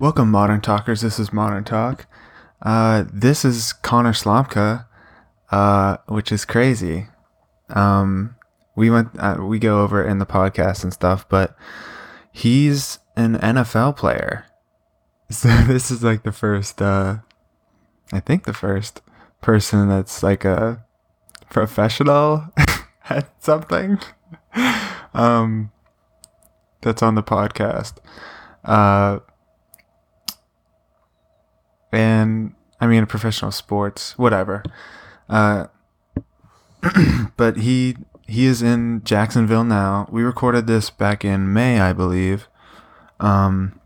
Welcome, Modern Talkers. This is Modern Talk. Uh, this is Connor Slomka, uh, which is crazy. Um, we went, uh, we go over in the podcast and stuff, but he's an NFL player. So this is like the first, uh, I think the first person that's like a professional at something. um, that's on the podcast. Uh, and I mean, professional sports, whatever. Uh, but he he is in Jacksonville now. We recorded this back in May, I believe. Um,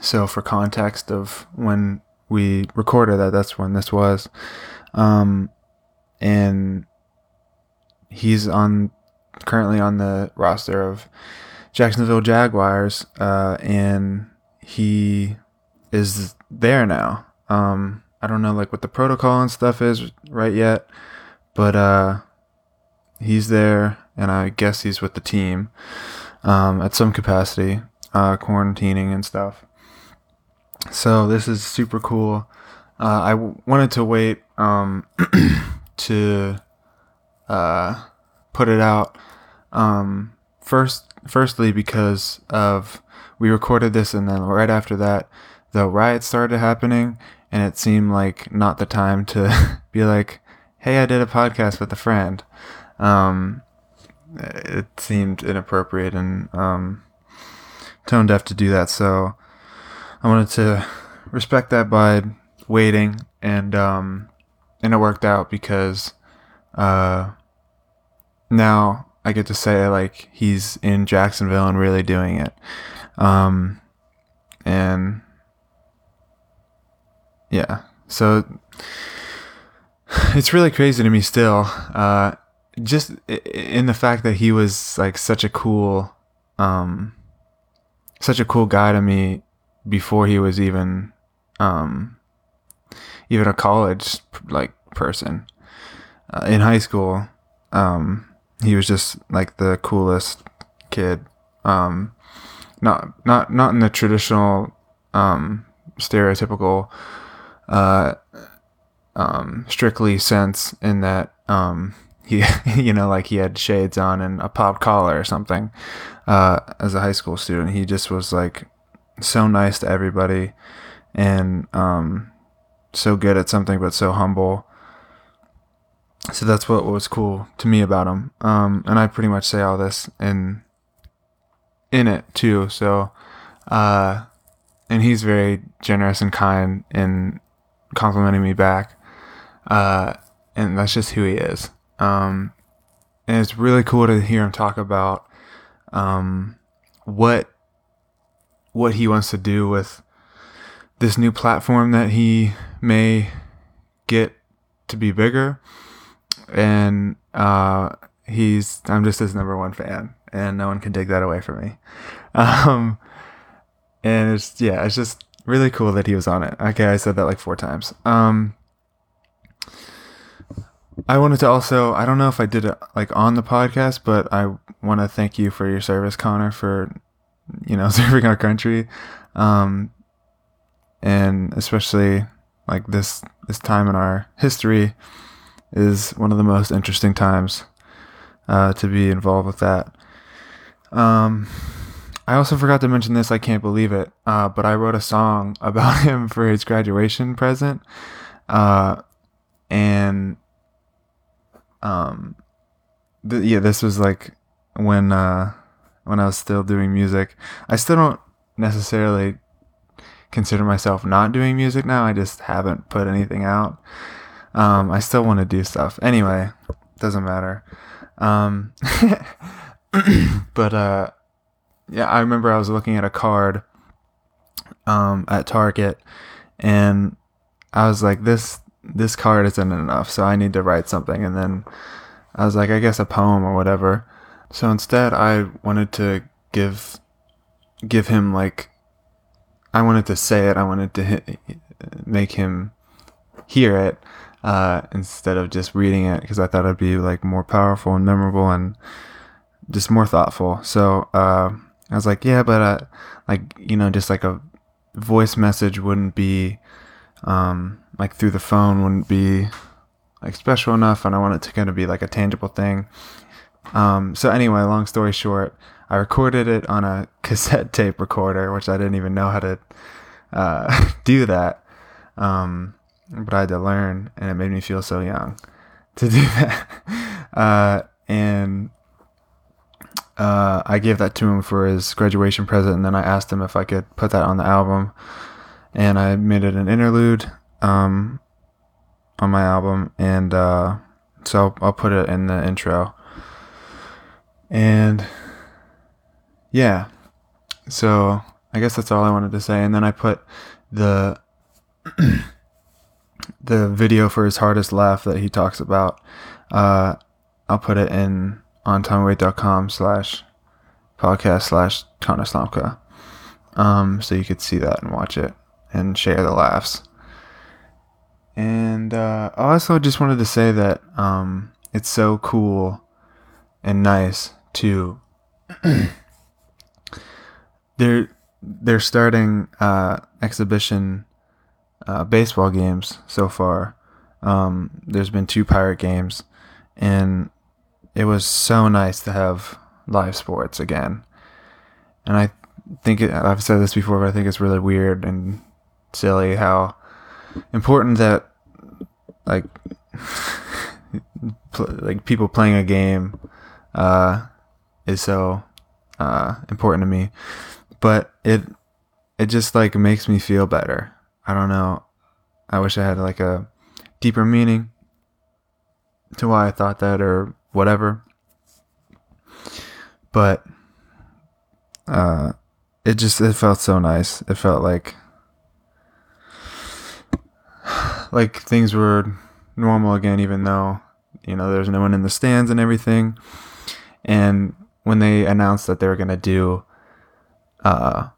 so for context of when we recorded that, that's when this was. Um, and he's on currently on the roster of Jacksonville Jaguars, uh, and he is there now. Um, I don't know like what the protocol and stuff is right yet, but uh, he's there, and I guess he's with the team um, at some capacity, uh, quarantining and stuff. So this is super cool. Uh, I w- wanted to wait um, to uh, put it out um, first. Firstly, because of we recorded this, and then right after that, the riots started happening, and it seemed like not the time to be like, "Hey, I did a podcast with a friend." Um, it seemed inappropriate and um, tone deaf to do that, so I wanted to respect that by waiting, and um, and it worked out because uh, now I get to say like he's in Jacksonville and really doing it, um, and yeah, so it's really crazy to me still, uh, just in the fact that he was like such a cool, um, such a cool guy to me before he was even um, even a college like person. Uh, in high school um, he was just like the coolest kid. Um, not not not in the traditional um, stereotypical uh, um, strictly sense in that um, he you know like he had shades on and a pop collar or something uh, as a high school student. He just was like so nice to everybody and um, so good at something but so humble. So that's what was cool to me about him. Um, and i pretty much say all this in in it too. So uh, and he's very generous and kind in complimenting me back uh, and that's just who he is um, and it's really cool to hear him talk about um, what what he wants to do with this new platform that he may get to be bigger. And uh, he's I'm just his number one fan, and no one can take that away from me. Um, and it's yeah, it's just really cool that he was on it. Okay, I said that like four times. Um, I wanted to also I don't know if I did it like on the podcast, but I want to thank you for your service, Connor, for you know, serving our country, um, and especially like this this time in our history is one of the most interesting times uh, to be involved with that. Um, I also forgot to mention this. I can't believe it. Uh, but I wrote a song about him for his graduation present, uh, and um, th- yeah, this was like when uh, when I was still doing music. I still don't necessarily consider myself not doing music now. I just haven't put anything out. Um, I still want to do stuff. Anyway, doesn't matter. Um, but uh, yeah, I remember I was looking at a card um, at Target, and I was like, this this card isn't enough, so I need to write something. And then I was like, I guess a poem or whatever. So instead, I wanted to give give him like I wanted to say it. I wanted to hit, make him hear it uh, instead of just reading it because I thought it'd be like more powerful and memorable and just more thoughtful. So uh, I was like, yeah, but uh, like you know, just like a voice message wouldn't be um, like through the phone wouldn't be like special enough, and I want it to kind of be like a tangible thing. Um, so anyway, long story short, I recorded it on a cassette tape recorder, which I didn't even know how to uh, do that. Um, but I had to learn, and it made me feel so young to do that. Uh, and uh, I gave that to him for his graduation present, and then I asked him if I could put that on the album, and I made it an interlude um, on my album, and uh, so I'll, put it in the intro. And yeah, so I guess that's all I wanted to say, and then I put the the video for his hardest laugh that he talks about. Uh, I'll put it in on TommyWaite.com slash podcast slash Slomka. Um, so you could see that and watch it and share the laughs. And uh, I also just wanted to say that um, it's so cool and nice to. they're they're starting uh, exhibition uh, baseball games so far. Um, there's been two pirate games, and it was so nice to have live sports again. And I think it, I've said this before, but I think it's really weird and silly how important that like pl- like people playing a game uh, is so uh, important to me. But it it just like makes me feel better. I don't know. I wish I had like a deeper meaning to why I thought that or whatever. But uh, it just it felt so nice. It felt like like things were normal again, even though you know there's no one in the stands and everything. And when they announced that they were gonna do, uh,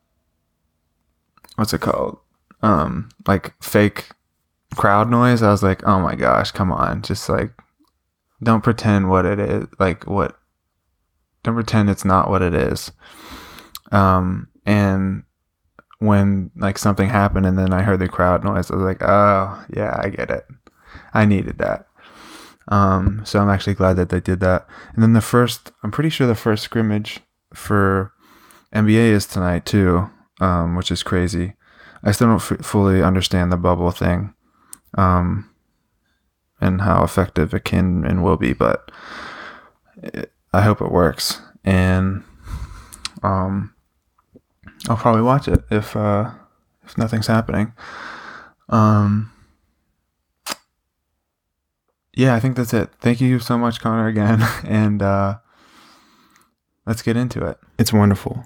what's it called? Um, like fake crowd noise. I was like, oh my gosh, come on, just like don't pretend what it is like what don't pretend it's not what it is. Um and when like something happened and then i heard the crowd noise i was like oh yeah i get it. I needed that. Um so i'm actually glad that they did that. And then the first i'm pretty sure the first scrimmage for nba is tonight too um which is crazy. I still don't f- fully understand the bubble thing. Um and how effective it can and will be, but it, I hope it works. And um, I'll probably watch it if uh, if nothing's happening. Um, yeah, I think that's it. Thank you so much, Connor, again, and uh, let's get into it. It's wonderful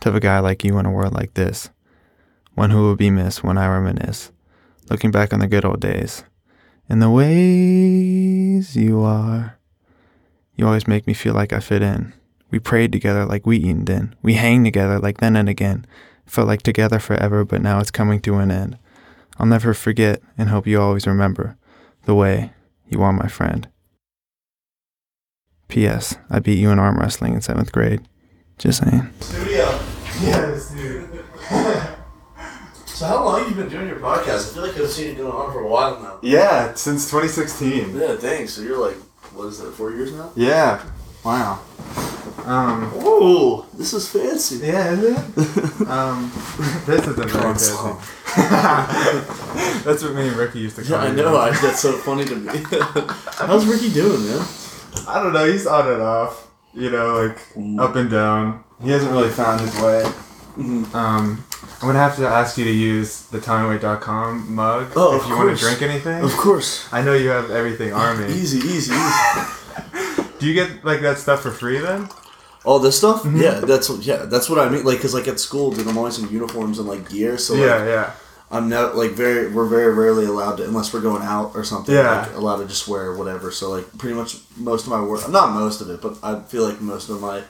to have a guy like you in a world like this, one who will be missed when I reminisce, looking back on the good old days and the ways you are. You always make me feel like I fit in. We prayed together like we eaten in. We hang together like then and again. Felt like together forever, but now it's coming to an end. I'll never forget and hope you always remember the way you are my friend. P.S. I beat you in arm wrestling in seventh grade. Just saying. Studio. Yes. So how long have you been doing your podcast? I feel like I've seen it going on for a while now. Yeah, since 2016. Yeah, dang. So you're like, what is that? Four years now? Yeah. Wow. Um. Ooh, this is fancy. Yeah, is it? um, this is a very Console. fancy. That's what me and Ricky used to call Yeah, I know. I, that's so funny to me. How's Ricky doing, man? I don't know. He's on and off. You know, like Mm. up and down. He hasn't really found his way. Mhm. Um, I'm gonna have to ask you to use the TommyWaite.com mug Oh, if you want to drink anything. Of course. I know you have everything army. Easy, easy, easy. Do you get like that stuff for free then? All this stuff? Mm-hmm. Yeah, that's what. Yeah, that's what I mean. Like, cause like at school, dude, I'm always in uniforms and like gear. So like, yeah, yeah. I'm not like very. We're very rarely allowed to, unless we're going out or something. Yeah. Like, allowed to just wear whatever. So like, pretty much most of my work. Not most of it, but I feel like most of my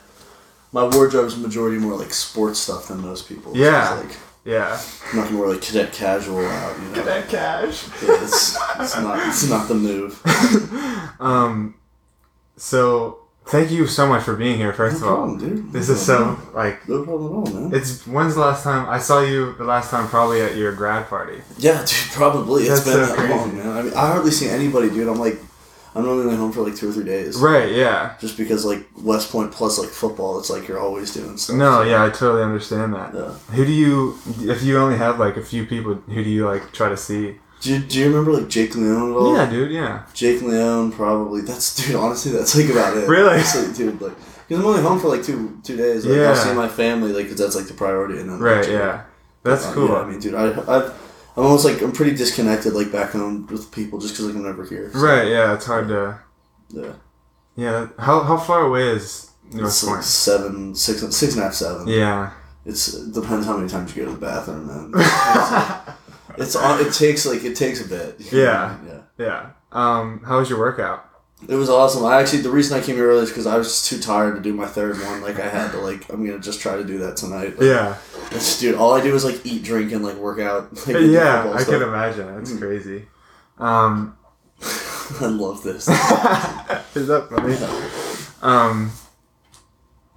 my wardrobe is majority more like sports stuff than most people. Yeah. It's like, Yeah. I'm not gonna wear like cadet casual out. You know. that cash. Yeah, it's, it's not. It's not the move. Um, so thank you so much for being here. First No of all, problem, dude. this No is so like No problem at all, man. it's when's the last time I saw you? The last time probably at your grad party. Yeah, dude, probably. It's That's been so that crazy. long, man. I mean, I hardly see anybody, dude. I'm like, I'm only only home for like two or three days. Right? Yeah. Just because like West Point plus like football, it's like you're always doing stuff. No, yeah, I totally understand that. Yeah. Who do you, if you only have like a few people, who do you like try to see? Do you, do you remember like Jake Leone at all? Yeah, dude. Yeah. Jake Leone, probably. That's dude. Honestly, that's like about it. Really? Honestly, dude. Like, because I'm only home for like two two days. Like, Yeah. I'll see my family, like, because that's like the priority. And then Right. like, Yeah. That's cool. yeah, I mean, dude, I I've, I'm almost like I'm pretty disconnected like back home with people just because like I'm never here. So, Right. Yeah. It's hard to. Yeah. Yeah. How how far away is North It's like seven, six, six and a half, seven. Yeah. It's it depends how many times you go to the bathroom, man. It's, it's on. It takes like it takes a bit. Yeah. Yeah. Yeah. Um. How was your workout? It was awesome. I actually the reason I came here early is because I was just too tired to do my third one. Like I had to like I'm gonna just try to do that tonight. Like, Yeah. It's, dude, all I do is like eat, drink, and like work out. Like, Yeah. I can imagine. It's Mm. crazy. Um. I love this. is that funny? Um.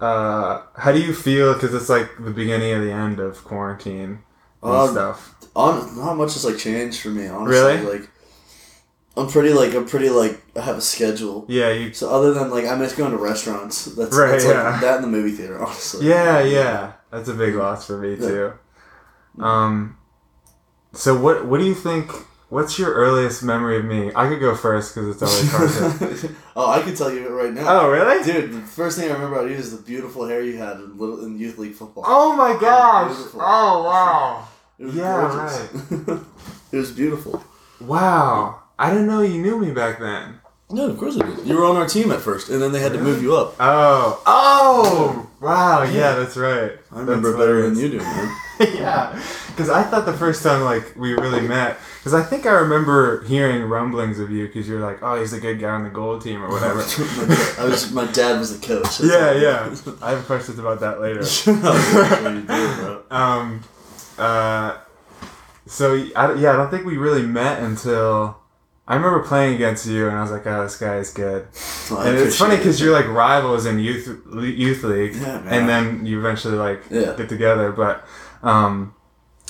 Uh. How do you feel? Because it's like the beginning of the end of quarantine and Um, stuff. On, not much has like changed for me, honestly. Really? Like, I'm pretty like I'm pretty like I have a schedule. Yeah. You. So other than like I miss going to restaurants. That's, Right, that's like yeah. that in the movie theater, honestly. Yeah. Yeah. That's a big loss for me Yeah. too. Um. So what? What do you think? What's your earliest memory of me? I could go first because it's always hard oh, I can tell you it right now. Oh really? Dude, the first thing I remember about you is the beautiful hair you had in little in youth league football. Oh my gosh! Oh wow! yeah, gorgeous. it was beautiful. Wow! I didn't know you knew me back then. No, of course I did. You were on our team at first, and then they had to move you up. Oh! Oh! Wow! Yeah, that's right. I remember That's better than you do, man. yeah, because I thought the first time like we really met, because I think I remember hearing rumblings of you, because you're like, oh, he's a good guy on the gold team or whatever. my, dad, I was, my dad was the coach. yeah, yeah. I have questions about that later. That's what you do, bro. Um, uh, so I, yeah, I don't think we really met until I remember playing against you, and I was like, oh, this guy is good. Well, and it's funny because you're like rivals in youth youth league, Yeah, and then you eventually like Yeah. get together. But um,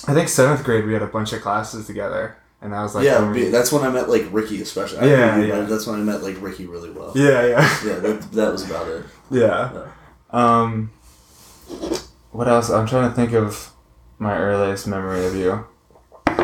I think seventh grade we had a bunch of classes together, and I was like, yeah, that's when I met like Ricky, especially. I Yeah, yeah. That's when I met like Ricky really well. yeah, yeah, Yeah, that, that was about it. yeah. Um, what else? I'm trying to think of my earliest memory of you,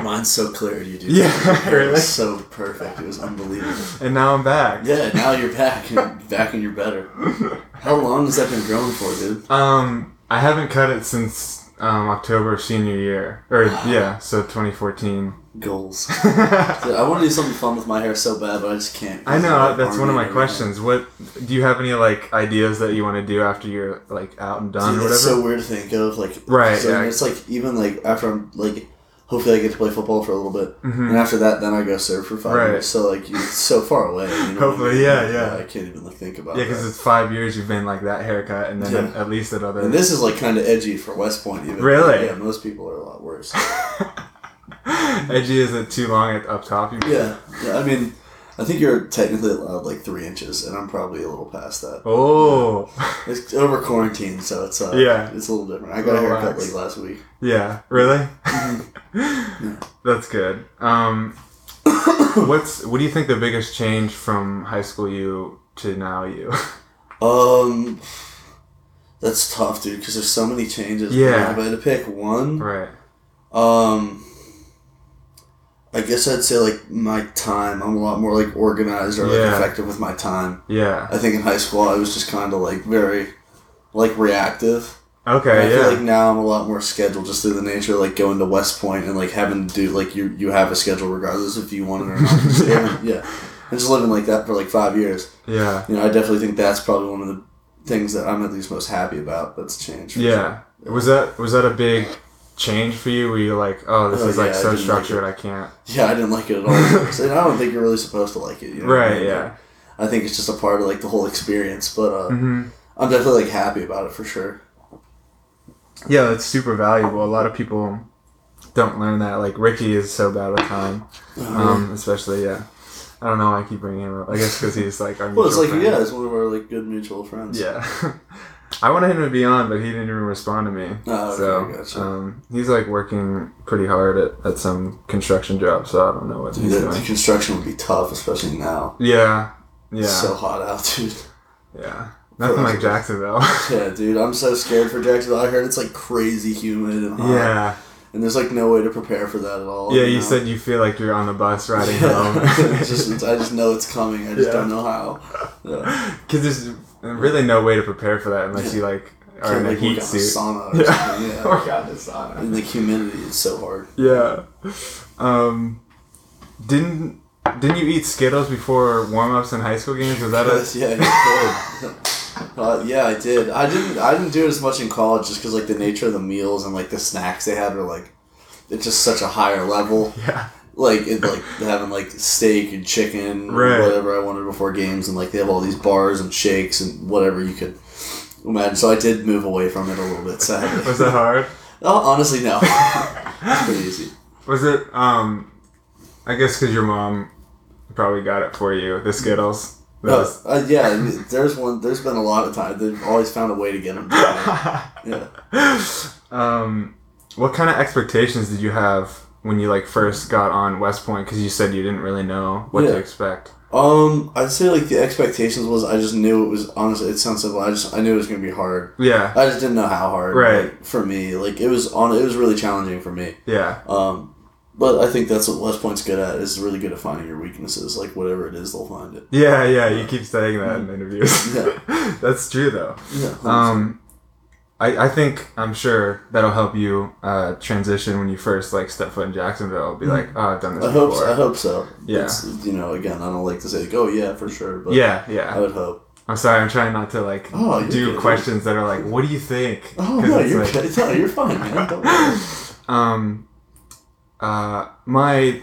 Mine's so clear, you dude. Yeah, it really? was so perfect. It was unbelievable. and now I'm back. Yeah, now you're back and back and you're better. How long has that been growing for, dude? Um, I haven't cut it since um, October of senior year, or yeah, so 2014. Goals. Dude, I want to do something fun with my hair so bad, but I just can't. I know that's one of my questions. What do you have any like ideas that you want to do after you're like out and done Dude, or whatever? it's so weird to think of. Like, Right, so yeah. It's like even like after I'm like, hopefully I get to play football for a little bit, Mhm. and after that, then I go surf for five Right. years. So like, it's so far away. You know what I Hopefully, mean? yeah, yeah. I can't even like think about. yeah, because it's five years you've been like that haircut, and then Yeah. at, least at other. And this is like kind of edgy for West Point, even. Really? Yeah, most people are a lot worse. Edgy is it too long at up top? You mean? yeah, yeah. I mean, I think you're technically allowed like three inches, and I'm probably a little past that. Oh, It's over quarantine, so it's uh, Yeah. it's a little different. I got a haircut like last week. yeah. Really? Mm-hmm. That's good. Um, what's what do you think the biggest change from high school you to now you? Um, that's tough, dude, because there's so many changes. Yeah. If I had to pick one, right. um, I guess I'd say like my time. I'm a lot more like organized or like Yeah. effective with my time. Yeah. I think in high school I was just kind of like very, like reactive. And I Okay. feel Yeah. like now I'm a lot more scheduled just through the nature of like going to West Point and like having to do like you you have a schedule regardless if you want it or not. Yeah. yeah. And just living like that for like five years. yeah. You know, I definitely think that's probably one of the things that I'm at least most happy about that's changed. Yeah. Was that was that a big change for you? where you're like, oh, this Oh, is like yeah, I so like structured, I can't. Yeah, I didn't like it at all. And I don't think you're really supposed to like it. You know what I Right. mean? Yeah. I think it's just a part of like the whole experience. But uh, hmm I'm definitely like happy about it for sure. Yeah, that's super valuable. A lot of people don't learn that. Like Ricky is so bad with time, um, especially yeah. I don't know why I keep bringing him up. I guess because he's like our Well, it's like friend. yeah, it's one of our like good mutual friends. Yeah. I wanted him to be on, but he didn't even respond to me. Oh, okay, so gotcha. um, he's like working pretty hard at, at some construction job, so I don't know what Dude, he's doing. construction would be tough, especially now. Yeah. Yeah. It's so hot out, dude. yeah. Nothing like Jacksonville. Yeah, dude, I'm so scared for Jacksonville. I heard it's like crazy humid and hot. yeah. And there's like no way to prepare for that at all. Yeah, you know? said you feel like you're on the bus riding home. it's just, it's, I just know it's coming. I just Yeah. don't know how. Because Yeah. Because really no way to prepare for that unless you like are in a like heat work out in a suit. sauna or Yeah. something. Yeah. Work out in the sauna. and the humidity is so hard. Yeah. Um, didn't didn't you eat Skittles before warm ups in high school games? Was that a yeah, could. Uh, yeah, I did. I didn't. I didn't do it as much in college, just because like the nature of the meals and like the snacks they had were like, it's just such a higher level. yeah? Like it, like having like steak and chicken, Right. whatever I wanted before games, and like they have all these bars and shakes and whatever you could imagine. So I did move away from it a little bit. Sadly, Was that hard? Oh, honestly, no. it's pretty easy. Was it? Um, I guess because your mom probably got it for you. The Skittles. Uh, yeah, there's one. There's been a lot of times they've always found a way to get them. Yeah. um, what kind of expectations did you have when you like first got on West Point? Because you said you didn't really know what to expect. Um, I'd say like the expectations was I just knew it was honestly it sounds simple. I just I knew it was gonna be hard. Yeah. I just didn't know how hard. Right. like, for me, like it was on. It was really challenging for me. Yeah. Um, but I think that's what West Point's good at. Is really good at finding your weaknesses. Like whatever it is, they'll find it. Yeah. Yeah. You keep saying that in interviews. Yeah. That's true though. Yeah. Um, I, I think I'm sure that'll help you uh, transition when you first like step foot in Jacksonville. Be like, oh, I've done this I hope. before. I hope so. Yeah. It's, you know, again, I don't like to say like, oh yeah, for sure, but yeah, yeah. I would hope. I'm sorry. I'm trying not to like Oh, do good. questions that are like, what do you think? Oh no, it's you're like- good. No, you're fine, man. Um, uh, my,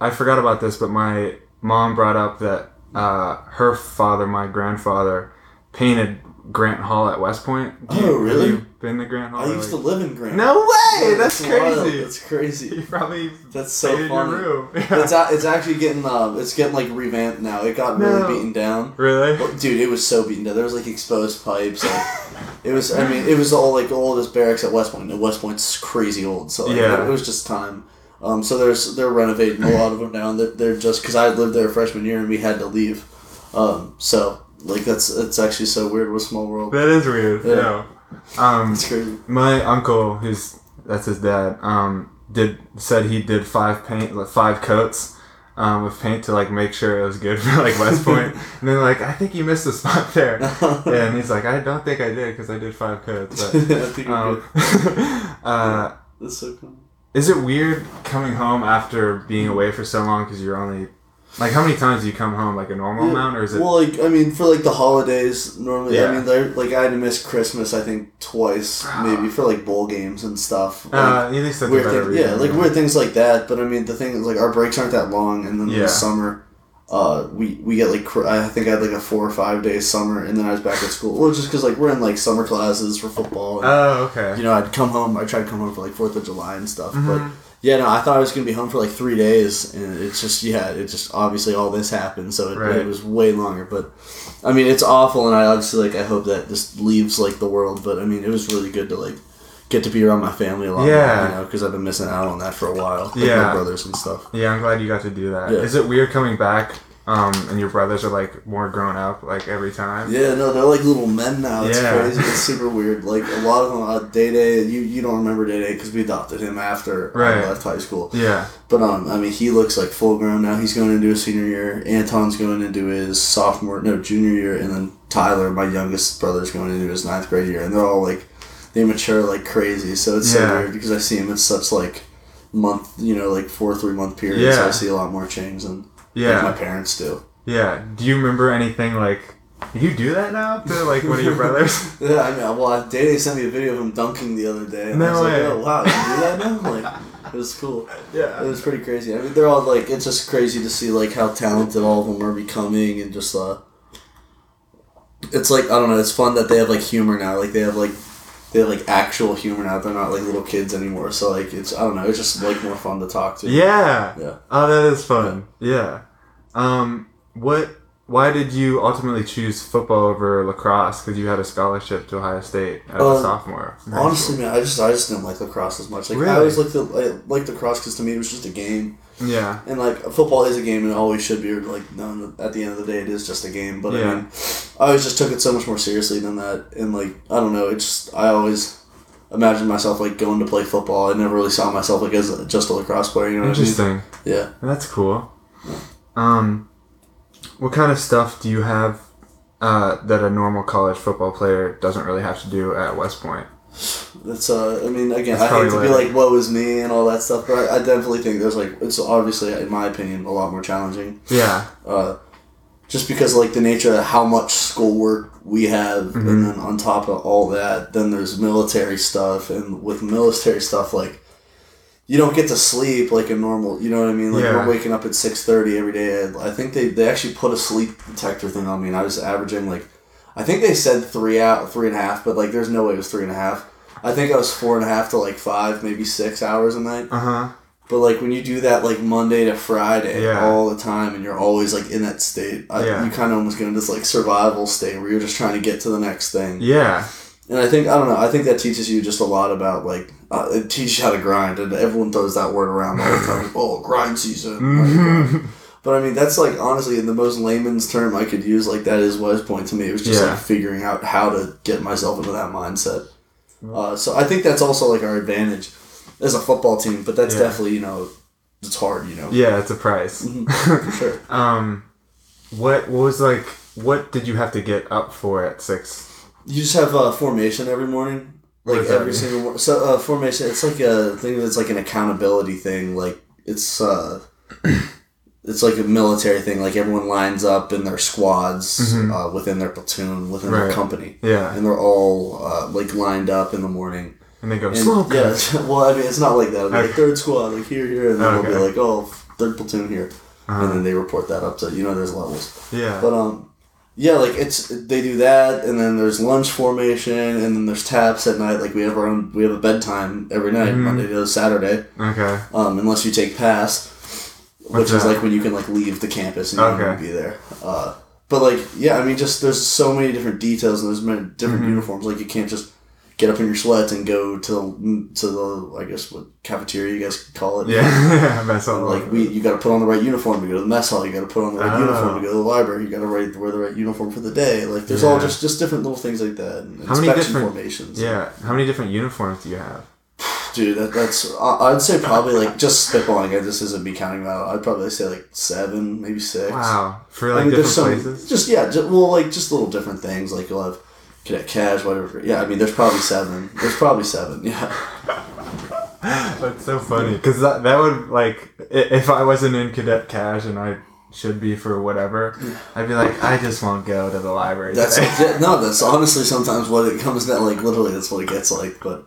I forgot about this, but my mom brought up that uh, her father, my grandfather, painted Grant Hall at West Point. Oh, really? Have you been to Grant Hall? I used to live in Grant. No way! Yeah, That's wild. crazy. That's crazy. You probably That's so funny. your room. It's it's actually getting um it's getting like revamped now. It got really No. beaten down. really? But, Dude, it was so beaten down. There was like exposed pipes. Like, it was. I mean, it was all like oldest barracks at West Point. And West Point's crazy old, so like, Yeah. it, was just time. Um, so there's they're renovating a lot of them now. And they're, they're just because I lived there freshman year and we had to leave. Um, so like that's it's actually so weird with small world. That is weird. Yeah. Yeah. Um, It's crazy. my uncle, who's that's his dad, um, did said he did five paint, like five coats, um, with paint to like make sure it was good for like West Point. and then like, I think you missed a spot there. yeah, and he's like, I don't think I did because I did five coats. I think um, uh, That's so cool. is it weird coming home after being away for so long because you're only like how many times do you come home like a normal amount or is it Well, like I mean, for like the holidays, normally yeah. I mean, they're like I had to miss Christmas. I think twice, maybe for like bowl games and stuff. Like, uh, at least that's weird thing, yeah, reason. like weird things like that. But I mean, the thing is, like our breaks aren't that long, and then in Yeah. the summer, uh, we we get like cr- I think I had like a four or five day summer, and then I was back at school. Well, just because like we're in like summer classes for football. And, Oh, okay. you know, I'd come home. I tried to come home for like Fourth of July and stuff, Mm-hmm. but. Yeah, no, I thought I was gonna be home for like three days, and it's just yeah, it just obviously all this happened, so it, Right. it was way longer. But I mean, it's awful, and I obviously like I hope that just leaves like the world. But I mean, it was really good to like get to be around my family a lot Yeah. more, you know, because I've been missing out on that for a while. With Yeah. my brothers and stuff. Yeah, I'm glad you got to do that. Is Yeah. it weird coming back um, and your brothers are like more grown up like every time? Yeah, no, they're like little men now. It's Yeah. crazy. It's super weird. Like a lot of them, uh, Day Day. You you don't remember Day Day because we adopted him after Right. I left high school. Yeah. But um, I mean, he looks like full grown now. He's going into his senior year. Anton's going into his sophomore, no, junior year, and then Tyler, my youngest brother's going into his ninth grade year, and they're all like, they mature like crazy. So it's so weird because I see him in such like month, you know, like four three month periods. So Yeah. I see a lot more change than Yeah. like my parents do. Yeah. Do you remember anything like? You do that now to like one of your brothers? Yeah, I mean, well, Day Day sent me a video of him dunking the other day, and I No was way. like, oh wow, you do that now? Like, it was cool. Yeah, it was pretty crazy. I mean, they're all like, it's just crazy to see like how talented all of them are becoming, and just uh, it's like I don't know. It's fun that they have like humor now. Like they have like they have like actual humor now. They're not like little kids anymore. So like it's I don't know. It's just like more fun to talk to. Yeah. Yeah. Oh, that is fun. Yeah. Um, what? Why did you ultimately choose football over lacrosse? Because you had a scholarship to Ohio State as Uh, a sophomore. Honestly, man, I just I just didn't like lacrosse as much. Like Really? I always liked the I liked lacrosse because to me it was just a game, yeah, and like football is a game and it always should be. Like no, at the end of the day, it is just a game. But I mean, I always just took it so much more seriously than that, and like I don't know, it just I always imagined myself like going to play football. I never really saw myself like as a, just a lacrosse player. You know what I mean? interesting. Yeah. That's cool. Um, what kind of stuff do you have uh, that a normal college football player doesn't really have to do at West Point? It's uh, I mean, again, That's I hate to be like, "Woe is me" and all that stuff, but I, I definitely think there's like, it's obviously, in my opinion, a lot more challenging. Yeah, Uh, just because like the nature of how much schoolwork we have, Mm-hmm. and then on top of all that, then there's military stuff, and with military stuff, like you don't get to sleep like a normal. You know what I mean? Like Yeah. we're waking up at six thirty every day. I think they they actually put a sleep detector thing on me, and I was averaging like, I think they said three out three and a half, but like there's no way it was three and a half. I think I was four and a half to like five, maybe six hours a night. uh huh. But like when you do that like Monday to Friday Yeah. all the time and you're always like in that state, I, Yeah. you kind of almost get into this like survival state where you're just trying to get to the next thing. Yeah, And I think I don't know. I think that teaches you just a lot about like uh, it teaches you how to grind, and everyone throws that word around all the time. Oh, grind season. like, grind. But I mean, that's like honestly, in the most layman's term I could use, like that is West Point to me. It was just Yeah. like figuring out how to get myself into that mindset. Uh, so I think that's also like our advantage as a football team. But that's Yeah. definitely you know it's hard. You know, yeah. It's a price. for sure. um, what what was like? What did you have to get up for at six? You just have uh, formation every morning, like every single morning. So uh, formation, it's like a thing that's like an accountability thing. Like it's uh, it's like a military thing. Like everyone lines up in their squads uh, within their platoon, within Mm-hmm. Right. their company, Yeah, and they're all uh, like lined up in the morning. and they go And, slow. yeah, well, I mean, it's not like that. It'll be like third squad, like here, here, and then Okay. they'll be like, oh, third platoon here, Uh-huh. and then they report that up to you know there's levels. Yeah, But um, yeah, like it's they do that, and then there's lunch formation, and then there's taps at night. Like we have our own, we have a bedtime every night, Mhm. Monday to Saturday, okay. um, unless you take pass, What's which is like when you can like leave the campus and you don't Okay. have to be there. Uh, but like yeah, I mean, just there's so many different details and there's many different Mhm. uniforms. Like you can't just get up in your sweats and go to to the I guess what cafeteria you guys call it. Yeah, mess hall. Like we, you got to put on the right uniform to go to the mess hall. You got to put on the right Oh. uniform to ah. go to the library. You got to wear the right uniform for the day. Like there's all just just different little things like that. And How many different- formations. Yeah, how many different uniforms do you have? dude, that, that's I- I'd say probably like just spitballing. it. This isn't me counting them out. I'd probably say like seven, maybe six. Wow, for I like mean, different some places. just yeah, just, well, like just little different things. Like you'll have cadet cash, whatever. Yeah, I mean, there's probably seven. There's probably seven. Yeah. That's so funny because that that would like if I wasn't in cadet cash and I should be for whatever, I'd be like I just won't go to the library. That's yeah, no. That's honestly sometimes what it comes down. Like literally, that's what it gets like. But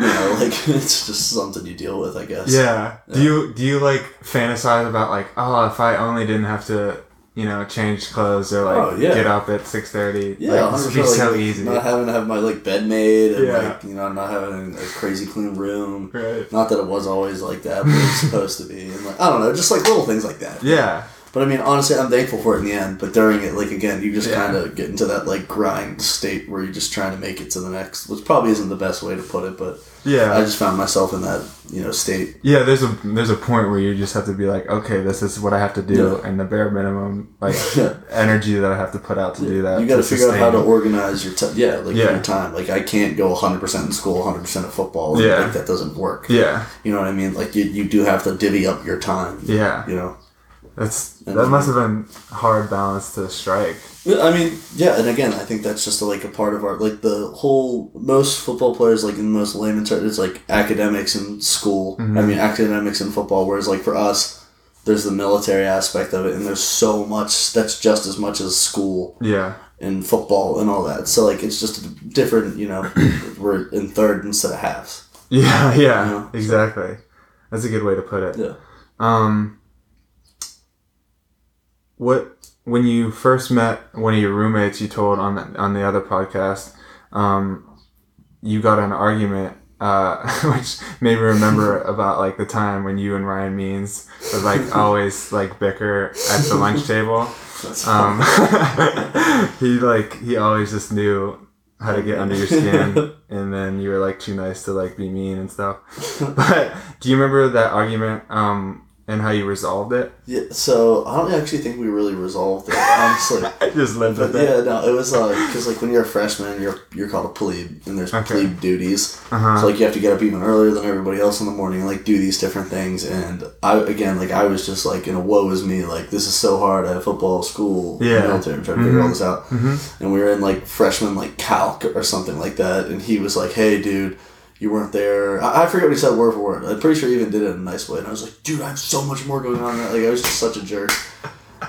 you know, like it's just something you deal with, I guess. yeah. Do you do you like fantasize about like oh if I only didn't have to you know change clothes or like Oh, yeah. get up at six thirty? Yeah, like, this would be 100%, so easy. Not having to have my like bed made and Yeah. like you know not having a crazy clean room. Right. Not that it was always like that, but it's supposed to be. And like I don't know, just like little things like that. Yeah. But I mean, honestly, I'm thankful for it in the end. But during it, like again, you just Yeah. kind of get into that like grind state where you're just trying to make it to the next, which probably isn't the best way to put it. But Yeah. I just found myself in that you know state. Yeah, there's a there's a point where you just have to be like, okay, this is what I have to do, Yeah. and the bare minimum like Yeah. energy that I have to put out to do that. You got to figure out how to organize your time. Yeah, like Yeah. your time. Like I can't go 100 percent in school, 100 percent at football. Yeah. like that doesn't work. Yeah, You know what I mean? Like you, you do have to divvy up your time. yeah. You know. That's And- that must have been hard balance to strike. I mean, yeah, and again, I think that's just like a part of our like the whole most football players like in most layman terms it's like academics in school. I Mhm. mean, academics in football. Whereas like for us, there's the military aspect of it, and there's so much that's just as much as school Yeah, in football and all that. So like it's just a different. You know, we're in third instead of halves. yeah, yeah. Yeah. Exactly. That's a good way to put it. Yeah. Um, what when you first met one of your roommates, you told on the, on the other podcast, um, you got an argument uh, which made me remember about like the time when you and Ryan Means would like always like bicker at the lunch table. Um, he like he always just knew how to get under your skin, and then you were like too nice to like be mean and stuff. But do you remember that argument um, and how you resolved it? yeah. So I don't actually think we really resolved it, honestly. I just lived with it. yeah, no, it was because like when you're a freshman, you're you're called a plebe, and there's Okay. plebe duties. Uh-huh. So like you have to get up even earlier than everybody else in the morning and like do these different things. And I again like I was just like in a woe is me like this is so hard. I have football, school, Yeah. military. I'm trying to figure all Mhm. this out. Mhm. And we were in like freshman like calc or something like that. And he was like, "Hey, dude." You weren't there. I, I forget what he said word for word. I'm pretty sure he even did it in a nice way. And I was like, dude, I have so much more going on. Like, I was just such a jerk.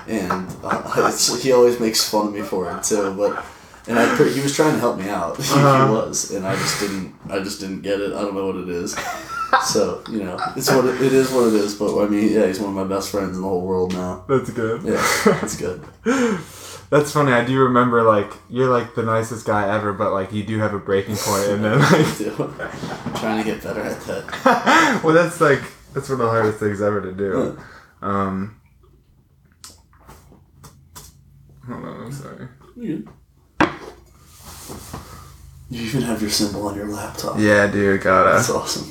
And uh, it's, he always makes fun of me for it, too. But and I he was trying to help me out. He, Uh-huh. he was, and I just didn't. I just didn't get it. I don't know what it is. So you know, it's what it, it is. What it is. But I mean, yeah, he's one of my best friends in the whole world now. That's good. Yeah, that's good. That's funny. I do remember like you're like the nicest guy ever, but like you do have a breaking point, and then like I'm trying to get better at that. well, that's like that's one of the hardest things ever to do. Um, hold on, I'm sorry. You even have your symbol on your laptop. Yeah, dude, gotta. That's awesome.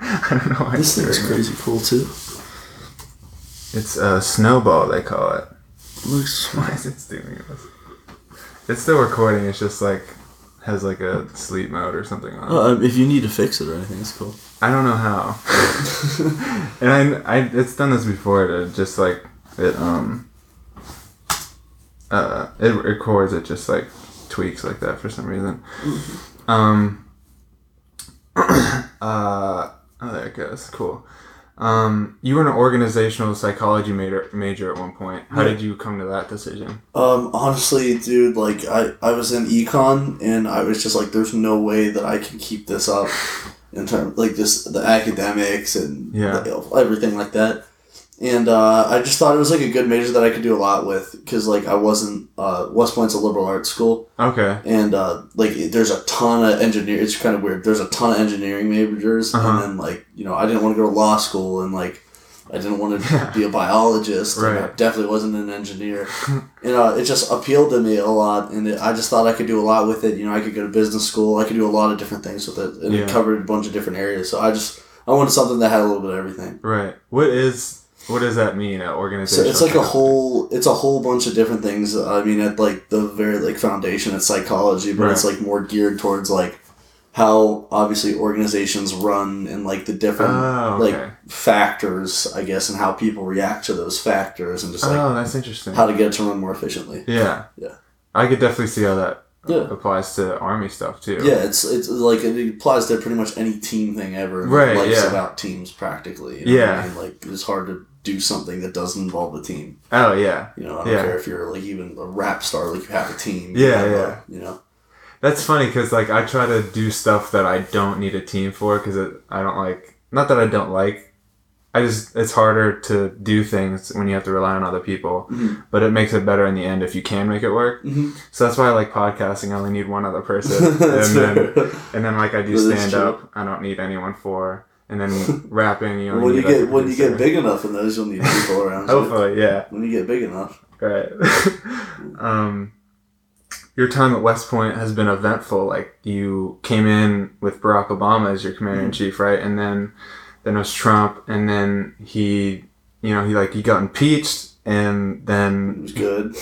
I don't know why This thing's crazy cool too. It's a snowball, they call it. Looks Why is it doing this? It's still recording. It's just like has like a sleep mode or something on. it. Oh, if you need to fix it or anything, it's cool. I don't know how. and I, I, it's done this before. To just like it, um, uh, it records. It just like tweaks like that for some reason. Um. uh. Oh, there it goes. Cool. Um, you were an organizational psychology major, major at one point. How did you come to that decision? Um, honestly, dude, like I, I was in econ and I was just like, there's no way that I can keep this up in terms like just the academics and Yeah. the- everything like that. And uh, I just thought it was like a good major that I could do a lot with because like I wasn't uh, West Point's a liberal arts school Okay. and uh, like there's a ton of engineer. It's kind of weird. There's a ton of engineering majors, Uh-huh. and then like you know I didn't want to go to law school, and like I didn't want to be a biologist. and I Right. definitely wasn't an engineer. you know, it just appealed to me a lot, and it, I just thought I could do a lot with it. You know, I could go to business school. I could do a lot of different things with it, and Yeah. it covered a bunch of different areas. So I just I wanted something that had a little bit of everything. Right. What is what does that mean? An So organization? it's like a whole it's a whole bunch of different things. I mean, at like the very like foundation, it's psychology, but it's like more geared towards like how obviously organizations run and like the different Oh, okay. like factors, I guess, and how people react to those factors, and just like oh, that's interesting. how to get it to run more efficiently. Yeah. Yeah. I could definitely see how that Yeah. applies to army stuff too. Yeah, it's it's like it applies to pretty much any team thing ever. Right, Life's yeah. about teams practically. You know Yeah. I mean? Like it's hard to do something that doesn't involve a team. Oh yeah. You know, I don't Yeah. care if you're like even a rap star, like you have a team. Yeah, yeah. you know. That's funny because like I try to do stuff that I don't need a team for because I don't like. Not that I don't like. I just it's harder to do things when you have to rely on other people, Mhm. but it makes it better in the end if you can make it work. Mhm. So that's why I like podcasting. I only need one other person, and then fair. and then like I do stand up. I don't need anyone for. And then rapping, you know. when you get when you get big enough in those, you'll need people around you. Hopefully, yeah. When you get big enough. Right. um, your time at West Point has been eventful. Like you came in with Barack Obama as your commander in chief, right? And then then it was Trump, and then he, you know, he like he got impeached, and then It was good.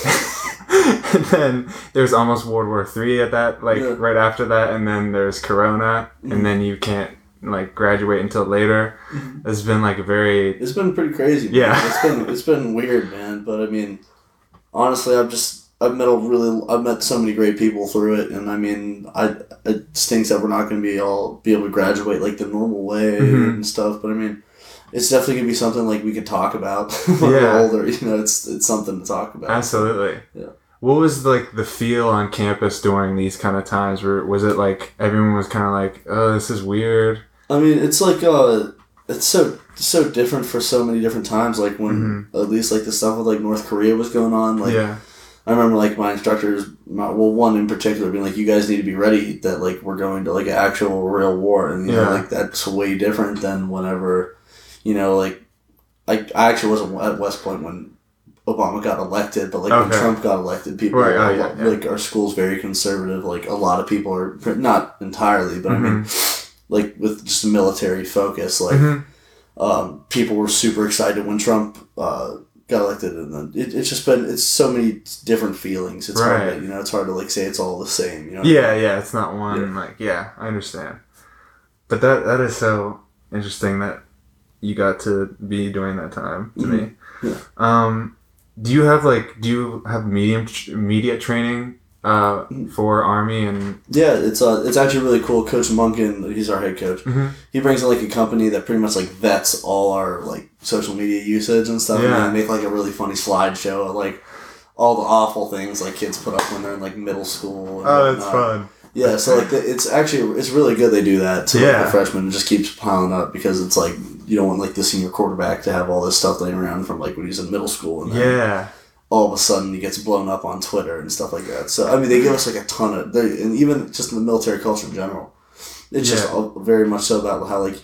and then there's almost World War Three at that, like Yeah. right after that, and then there's Corona, and then you can't like graduate until later. It's been like a very It's been pretty crazy. man. Yeah. it's been it's been weird, man. But I mean, honestly, I've just I've met a really I've met so many great people through it, and I mean, I it stinks that we're not going to be all be able to graduate like the normal way Mhm. and stuff. But I mean. It's definitely gonna be something like we could talk about when Yeah. we're older. You know, it's it's something to talk about. Absolutely. Yeah. What was like the feel on campus during these kind of times? Where was it like everyone was kind of like, "Oh, this is weird." I mean, it's like uh, it's so so different for so many different times. Like when at least like the stuff with like North Korea was going on. Like yeah. I remember like my instructors, my, well, one in particular, being like, "You guys need to be ready that like we're going to like an actual real war," and you Yeah. know, like that's way different than whenever, you know, like I, I actually wasn't at West Point when Obama got elected, but like when Trump got elected, people Right, oh, yeah, yeah. like our school's very conservative. Like a lot of people are not entirely, but I mean, Mm-hmm. Like with just a military focus, like Mhm. um, people were super excited when Trump uh, got elected, and then it, it's just been it's so many different feelings. It's hard, to, you know, it's hard to like say it's all the same. You know, Yeah, yeah, it's not one like yeah, I understand. But that that is so interesting that you got to be during that time to me. Mm-hmm. Yeah. Um, do you have like do you have medium media training uh, Mm-hmm. for Army and Yeah, it's uh, it's actually really cool. Coach Monken, he's our head coach. Mhm. He brings in like a company that pretty much like vets all our like social media usage and stuff. Yeah. And they make like a really funny slideshow of like all the awful things like kids put up when they're in like middle school. And Oh, whatnot. fun. Yeah, so like the, it's actually it's really good they do that to like, Yeah. the freshmen. It just keeps piling up because it's like you don't want like the senior quarterback to have all this stuff laying around from like when he's in middle school and then Yeah. All of a sudden he gets blown up on Twitter and stuff like that. So I mean, they give us like a ton of, they, and even just in the military culture in general, it's just Yeah. all, very much so about how like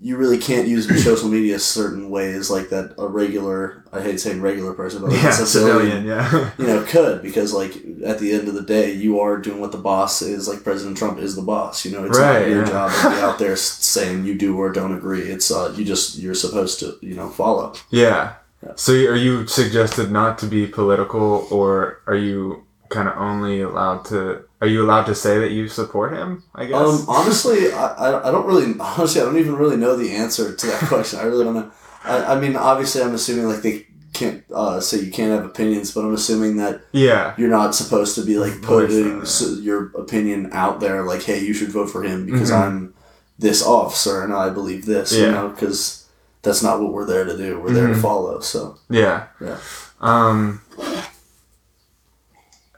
you really can't use social media certain ways like that a regular, I hate saying regular person, but like Yeah, a civilian, yeah. you know, could because like at the end of the day, you are doing what the boss is. Like President Trump is the boss. You know, it's Right, not your yeah. job to be out there saying you do or don't agree. It's uh, you just you're supposed to you know follow. yeah. Yeah. So are you suggested not to be political or are you kind of only allowed to are you allowed to say that you support him, I guess? Um, honestly, I, I, don't really honestly I don't even really know the answer to that question. I really don't know. I, I mean, obviously, I'm assuming like they can't uh, say you can't have opinions, but I'm assuming that yeah. you're not supposed to be like putting your opinion out there, like, hey, you should vote for him because Mhm. I'm this officer and I believe this, you know, because that's not what we're there to do. We're there to Mhm. follow. So Yeah. Yeah. Um,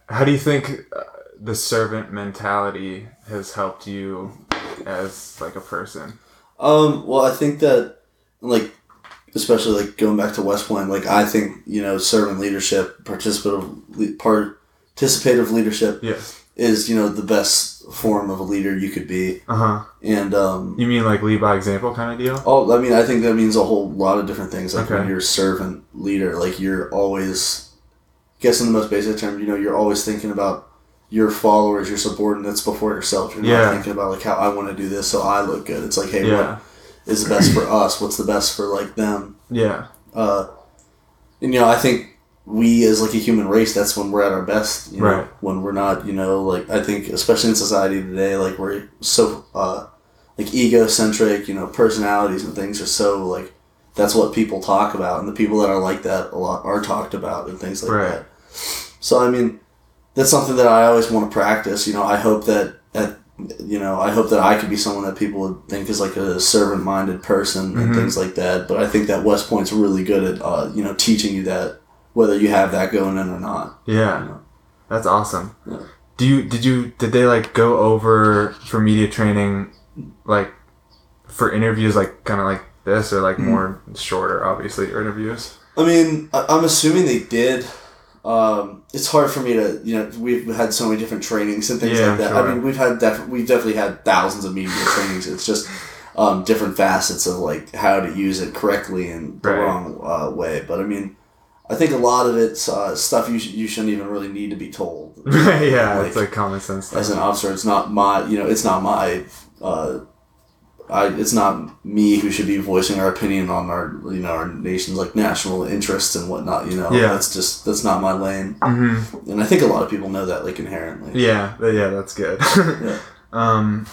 how do you think uh, the servant mentality has helped you as like a person? Um, well, I think that, like, especially like going back to West Point, like I think you know, servant leadership, participative, participative leadership Yes. Is you know the best form of a leader you could be, Uh huh. and um, You mean like lead by example kind of deal? oh, I mean, I think that means a whole lot of different things. Like when Okay. you're a servant leader, like you're always, I guess in the most basic term, you know, you're always thinking about your followers, your subordinates before yourself. You're Yeah. not thinking about like how I want to do this so I look good. It's like, hey, Yeah. what is the best for us? What's the best for like them? Yeah. Uh, and you know, I think we as like a human race, that's when we're at our best. You know, Right. When we're not, you know, like I think especially in society today, like we're so uh, like egocentric. You know, personalities and things are so like that's what people talk about, and the people that are like that a lot are talked about and things like Right. that. So I mean, that's something that I always want to practice. You know, I hope that at you know, I hope that I could be someone that people would think is like a servant minded person and Mhm. things like that. But I think that West Point's really good at uh, you know teaching you that whether you have that going in or not. Yeah. you know. That's awesome. Yeah. Do you did you did they like go over for media training like for interviews like kind of like this or like Mm-hmm. more shorter obviously interviews? I mean, I, I'm assuming they did. Um, it's hard for me to, you know, we've had so many different trainings and things Yeah, like that. sure. I mean, we've had def- we've definitely had thousands of media trainings. It's just um, different facets of like how to use it correctly and the Right. wrong uh, way. But I mean, I think a lot of it's uh, stuff you sh- you shouldn't even really need to be told. yeah, Like, it's like common sense. Stuff. as an officer, it's not my, you know, it's not my. Uh, I, it's not me who should be voicing our opinion on our, you know, our nation's like national interests and whatnot. You know, Yeah. that's just that's not my lane, hmm and I think a lot of people know that like inherently. Yeah, yeah, that's good. Yeah. Um,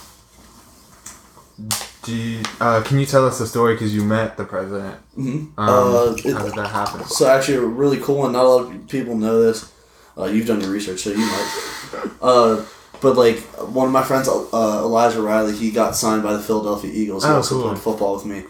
do you, uh, can you tell us the story because you met the president? hmm Um, Uh, it- how did that happen? So actually, a really cool one. Not a lot of people know this. Uh, you've done your research, so you might. Uh, but like one of my friends, uh, Elijah Riley, he got signed by the Philadelphia Eagles. He Oh, also cool. played football with me.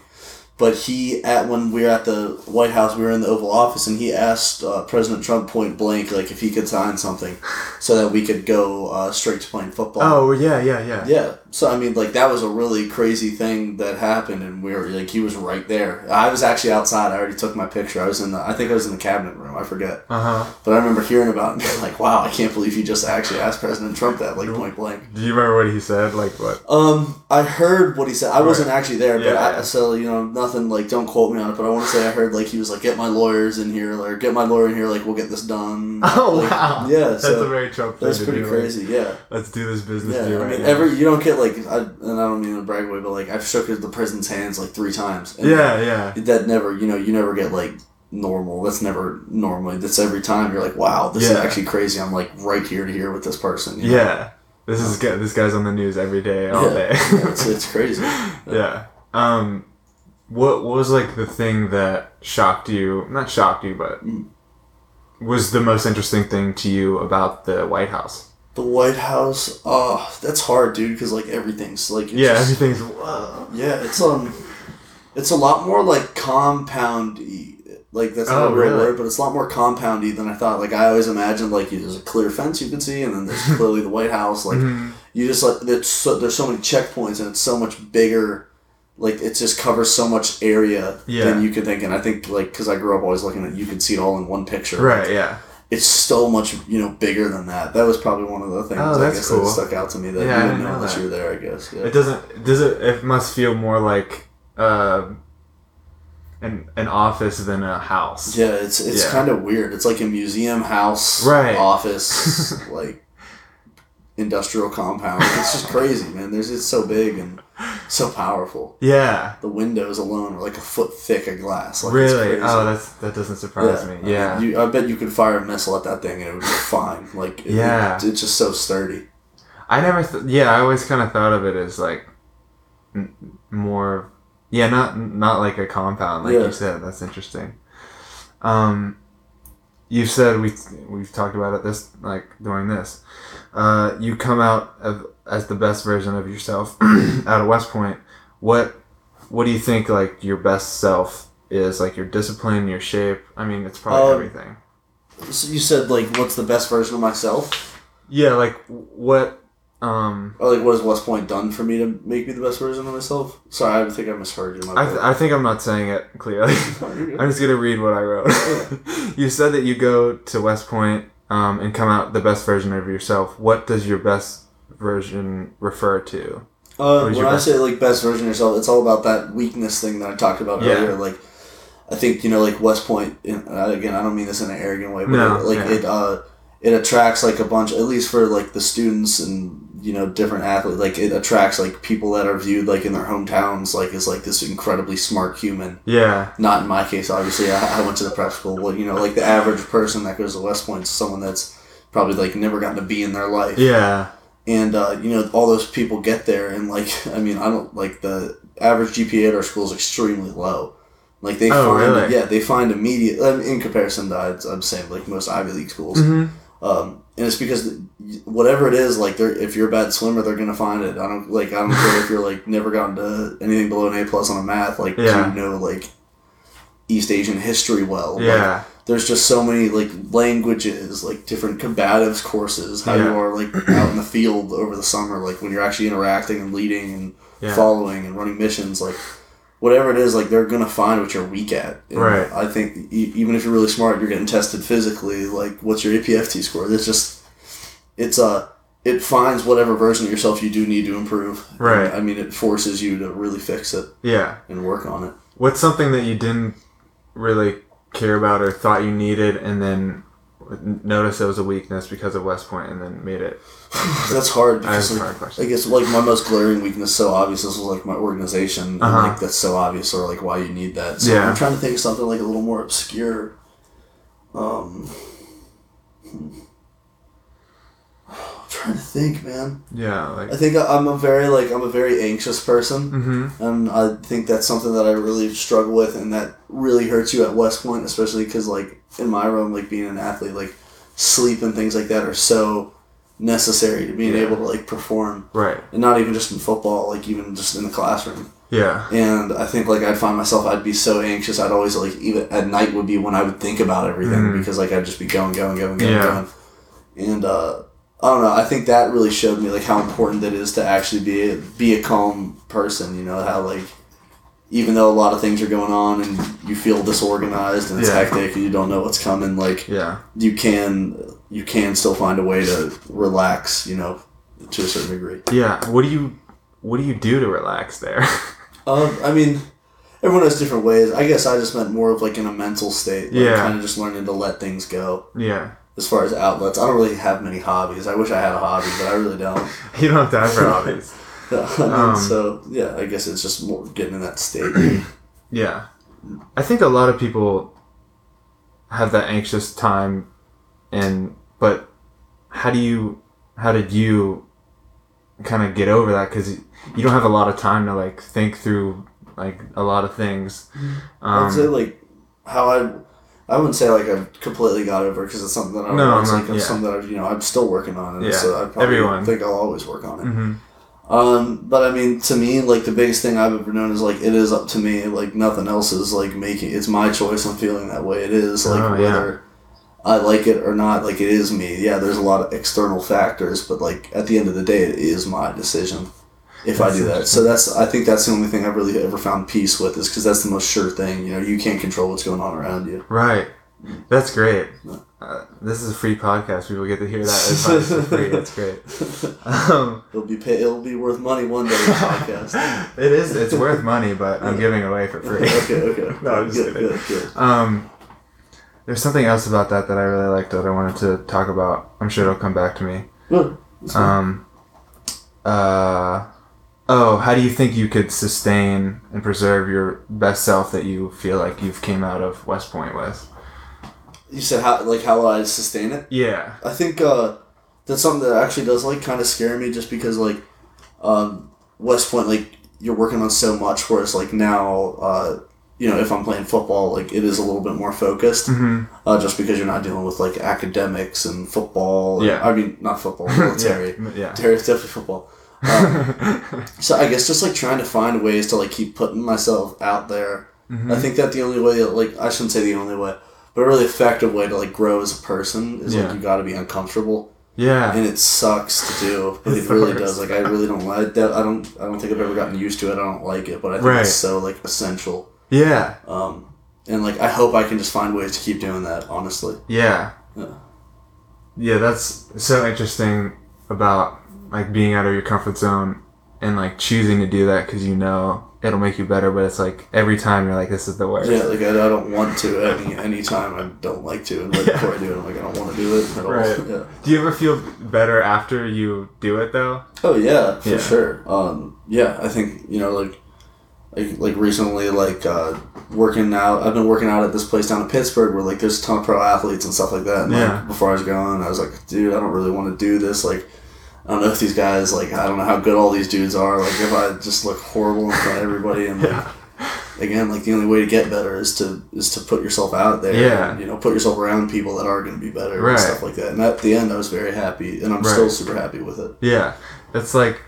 But he, at when we were at the White House, we were in the Oval Office, and he asked uh, President Trump point blank, like if he could sign something, so that we could go uh, straight to playing football. Oh yeah, yeah, yeah. Yeah, So I mean, like that was a really crazy thing that happened, and we were like, he was right there. I was actually outside. I already took my picture. I was in the, I think I was in the cabinet room. I forget, Uh huh. but I remember hearing about it and being like, wow, I can't believe you just actually asked President Trump that, like point blank. Do you remember what he said? Like what? Um, I heard what he said. I wasn't actually there, but Yeah, I, yeah. so you know, nothing like don't quote me on it. But I want to say I heard like he was like, get my lawyers in here, or get my lawyer in here, like we'll get this done. Oh Like, wow. Yeah, That's so a very Trump thing that's pretty like, crazy. Yeah. Let's do this business Yeah, deal I right mean, now. every you don't get like, I, and I don't mean a brag way, but like I've shook the president's hands like three times. And yeah, yeah. that never, you know, you never get like normal. That's never normally. That's every time you're like, wow, this is actually crazy. I'm like right here to here with this person. you know? Yeah. This is guy- this guy's on the news every day, all Yeah. day. it's, it's crazy. yeah. Um, what what was like the thing that shocked you? Not shocked you, but Mm. was the most interesting thing to you about the White House? The White House, uh, that's hard, dude, because like everything's like, it's Yeah, just- everything's. Whoa. yeah, it's um, it's a lot more like compoundy. Like that's not Oh, a real really? word, but it's a lot more compoundy than I thought. Like I always imagined, like there's a clear fence you can see, and then there's clearly the White House. Like Mhm. you just like there's so, there's so many checkpoints, and it's so much bigger. Like it just covers so much area Yeah. than you could think. And I think like because I grew up always looking at you could see it all in one picture. Right. Yeah. It's so much you know bigger than that. That was probably one of the things Oh, I guess cool. that stuck out to me that Yeah, I you didn't know know unless that. you were there. I guess. Yeah. It doesn't. Does it? It must feel more like uh, an an office than a house. Yeah, it's it's Yeah. kind of weird. It's like a museum house, Right. office, like industrial compound. It's just crazy, man. There's it's so big and so powerful. Yeah. The windows alone are like a foot thick of glass. Like, Really? Oh, that's that doesn't surprise me. Yeah. You, I bet you could fire a missile at that thing and it would be fine. Like, it- Yeah. it- it's just so sturdy. I never. Th- yeah, I always kind of thought of it as like n- more. Yeah, not not like a compound, like Yeah. you said. That's interesting. Um, you said we we've talked about it this like during this. Uh, you come out of, as the best version of yourself out of West Point. What what do you think like your best self is? Like your discipline, your shape. I mean, it's probably Um, everything. So you said like, what's the best version of myself? Yeah, like what. Um, Or like, what has West Point done for me to make me the best version of myself? Sorry, I think I misheard you. I, th- I think I'm not saying it clearly. I'm just gonna read what I wrote. you said that you go to West Point um, and come out the best version of yourself. What does your best version refer to? Uh, when I best- say like best version of yourself, it's all about that weakness thing that I talked about Yeah. earlier. Like, I think you know, like West Point. And uh, again, I don't mean this in an arrogant way, but No, it, like yeah. it, uh, it attracts like a bunch, at least for like the students and you know different athletes. Like it attracts like people that are viewed like in their hometowns, like as like this incredibly smart human. Yeah, Not in my case, obviously. I, I went to the prep school. Well, you know, like the average person that goes to West Point is someone that's probably like never gotten a B in their life yeah, and uh, you know all those people get there and like i mean i don't like the average gpa at our school is extremely low like they Oh, find really? yeah they find immediate um, in comparison to I'd, i'm saying like most ivy league schools hmm um, and it's because whatever it is like they're if you're a bad swimmer they're gonna find it i don't like i don't care if you're like never gotten to anything below an a plus on a math like Yeah. you know like east asian history well Like, yeah, there's just so many like languages, like different combatives courses, how you are like out in the field over the summer, like when you're actually interacting and leading and Yeah. following and running missions, like whatever it is, like they're gonna find what you're weak at. And Right. I think even if you're really smart, you're getting tested physically. Like, what's your APFT score? It's just, it's uh it finds whatever version of yourself you do need to improve. Right. And, I mean, it forces you to really fix it yeah. and work on it. What's something that you didn't really care about or thought you needed, and then noticed it was a weakness because of West Point, and then made it? That's hard That's because a like, hard question. I guess like my most glaring weakness so obvious this was like my organization and Uh-huh. like that's so obvious or like why you need that. So Yeah. I'm trying to think of something like a little more obscure. Um hmm. I'm trying to think, man. Yeah, like. I think I- I'm a very like I'm a very anxious person. Mm-hmm. And I think that's something that I really struggle with, and that really hurts you at West Point, especially because, like, in my room, like being an athlete, like sleep and things like that are so necessary to being Yeah. able to like perform, Right. and not even just in football, like even just in the classroom. Yeah. And I think like I'd find myself, I'd be so anxious. I'd always like even at night would be when I would think about everything Mhm. because like I'd just be going, going, going, going, Yeah. going. And uh, I don't know. I think that really showed me like how important it is to actually be a, be a calm person. You know how like even though a lot of things are going on and you feel disorganized and it's Yeah. hectic and you don't know what's coming, like Yeah. you can you can still find a way to relax. You know, to a certain degree. Yeah. What do you What do you do to relax there? Um, I mean, everyone has different ways. I guess I just meant more of like in a mental state. Like Yeah. Kind of just learning to let things go. yeah. As far as outlets, I don't really have many hobbies. I wish I had a hobby, but I really don't. You don't have time for hobbies. Um, so yeah, I guess it's just more getting in that state. Yeah. I think a lot of people have that anxious time and but how do you how did you kind of get over that cuz you don't have a lot of time to like think through like a lot of things. I'd say Um like how I. I wouldn't say like I've completely got over because it's something that I No, it's I'm like yeah. something that I, you know I'm still working on, and Yeah, so I probably everyone. think I'll always work on it. mhm. Um, but I mean, to me, like the biggest thing I've ever known is like it is up to me. Like nothing else is like making. It's my choice. I'm feeling that way. It is like Oh, yeah. whether I like it or not. Like it is me. Yeah, there's a lot of external factors, but like at the end of the day, it is my decision if I do that. So that's I think that's the only thing I've really ever found peace with is because that's the most sure thing. You know, you can't control what's going on around you. Right. That's great. Uh, this is a free podcast. People get to hear that advice for free. That's great. Um, It'll be pay, It'll be worth money one day. This podcast. it is. It's worth money, but I'm giving away for free. okay. Okay. No, I'm just good, kidding. good. Good. Um, there's something else about that that I really liked that I wanted to talk about. I'm sure it'll come back to me. Good. Um, uh, oh, how do you think you could sustain and preserve your best self that you feel like you've came out of West Point with? You said how like how will I sustain it? Yeah. I think uh, that's something that actually does like kind of scare me, just because like um, West Point, like you're working on so much, whereas like now, uh, you know, if I'm playing football, like it is a little bit more focused, hmm uh, just because you're not dealing with like academics and football. and- Yeah. I mean not football, military. yeah. Yeah. Definitely football. Um, so I guess just like trying to find ways to like keep putting myself out there. Mhm. I think that the only way, like I shouldn't say the only way, but a really effective way to like grow as a person is Yeah. like you got to be uncomfortable, yeah. and it sucks to do, but it really worst. does. Like I really don't like that. I don't. I don't think I've ever gotten used to it. I don't like it, but I think Right. it's so like essential. Yeah. Um, and like I hope I can just find ways to keep doing that. Honestly, Yeah. Yeah. Yeah, that's so interesting about like being out of your comfort zone and like choosing to do that because you know it'll make you better. But it's like every time you're like, this is the worst. yeah. Like I, I don't want to any any time I don't like to, and right Yeah. before I do it, I'm like I don't want to do it at all. Right. Yeah. Do you ever feel better after you do it though? Oh yeah, for Yeah. sure. Um, yeah, I think you know, like, like, like recently, like uh, working out. I've been working out at this place down in Pittsburgh where like there's a ton of pro athletes and stuff like that. And, Yeah. Like, before I was going, I was like, dude, I don't really want to do this. Like, I don't know if these guys like I don't know how good all these dudes are. Like, if I just look horrible in front of everybody and like. Yeah. Again, like the only way to get better is to is to put yourself out there. Yeah. and, you know, put yourself around people that are going to be better Right. and stuff like that. And at the end, I was very happy, and I'm Right. still super happy with it. Yeah, it's like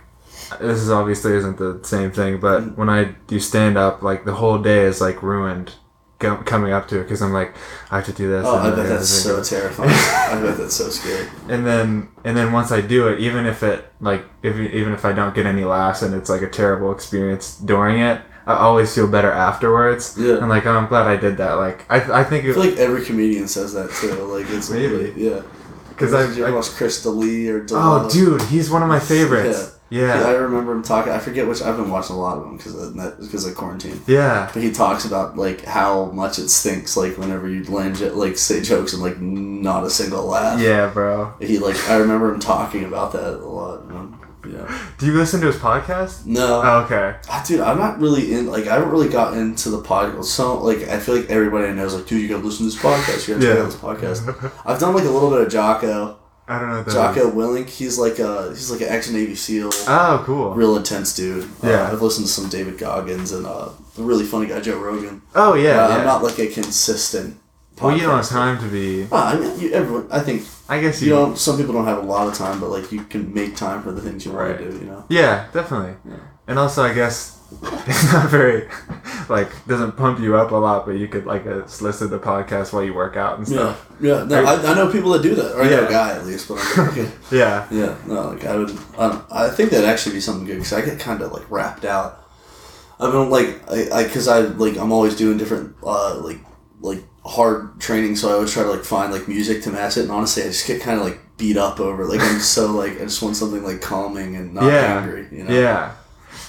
this is obviously isn't the same thing, but mm. when I do stand up, like the whole day is like ruined go, coming up to it because I'm like I have to do this. Oh, I bet that's so terrifying. I bet that's so scary. and then and then once I do it, even if it like if even if I don't get any laughs and it's like a terrible experience during it, I always feel better afterwards. Yeah. I'm like, oh, I'm glad I did that. Like I, I think I it feel like every comedian says that too. Like it's Maybe. really, yeah. because I, I watch Chris D'Elia or oh dude, he's one of my favorites. Yeah, Yeah, I remember him talking. I forget which. I've been watching a lot of them because of that because of quarantine. yeah, But he talks about like how much it stinks. Like whenever you land jo- like say jokes and like not a single laugh. yeah, bro. He like I remember him talking about that a lot. Yeah. Do you listen to his podcast? No. Oh, okay. Dude, I'm not really in. Like, I haven't really got into the podcast. So, like, I feel like everybody I know is like, dude, you gotta listen to this podcast. You gotta check Yeah. out this podcast. I've done like a little bit of Jocko. I don't know. That Jocko. Willink. He's like a he's like an ex Navy SEAL, Oh, cool. real intense dude. Uh, Yeah. I've listened to some David Goggins and uh, a really funny guy Joe Rogan. Oh yeah. Uh, yeah. I'm not like a consistent. well, you don't have time to be. Ah, I mean, you, everyone. I think I guess you you. know some people don't have a lot of time, but like you can make time for the things you want to do. You know. Yeah, definitely. Yeah. And also, I guess it's not very like doesn't pump you up a lot, but you could like uh, listen to the podcast while you work out and stuff. yeah. No, I, I know people that do that. Or I know Yeah. a guy at least, but I'm like, okay. Yeah. yeah, no, like I would. I, don't, I think that'd actually be something good because I get kind of like wrapped out. I don't like I because I, like I'm always doing different uh like like hard training, so I always try to like find like music to match it. And honestly, I just get kind of like beat up over. Like I'm so like I just want something like calming and not Yeah. angry. You know? Yeah.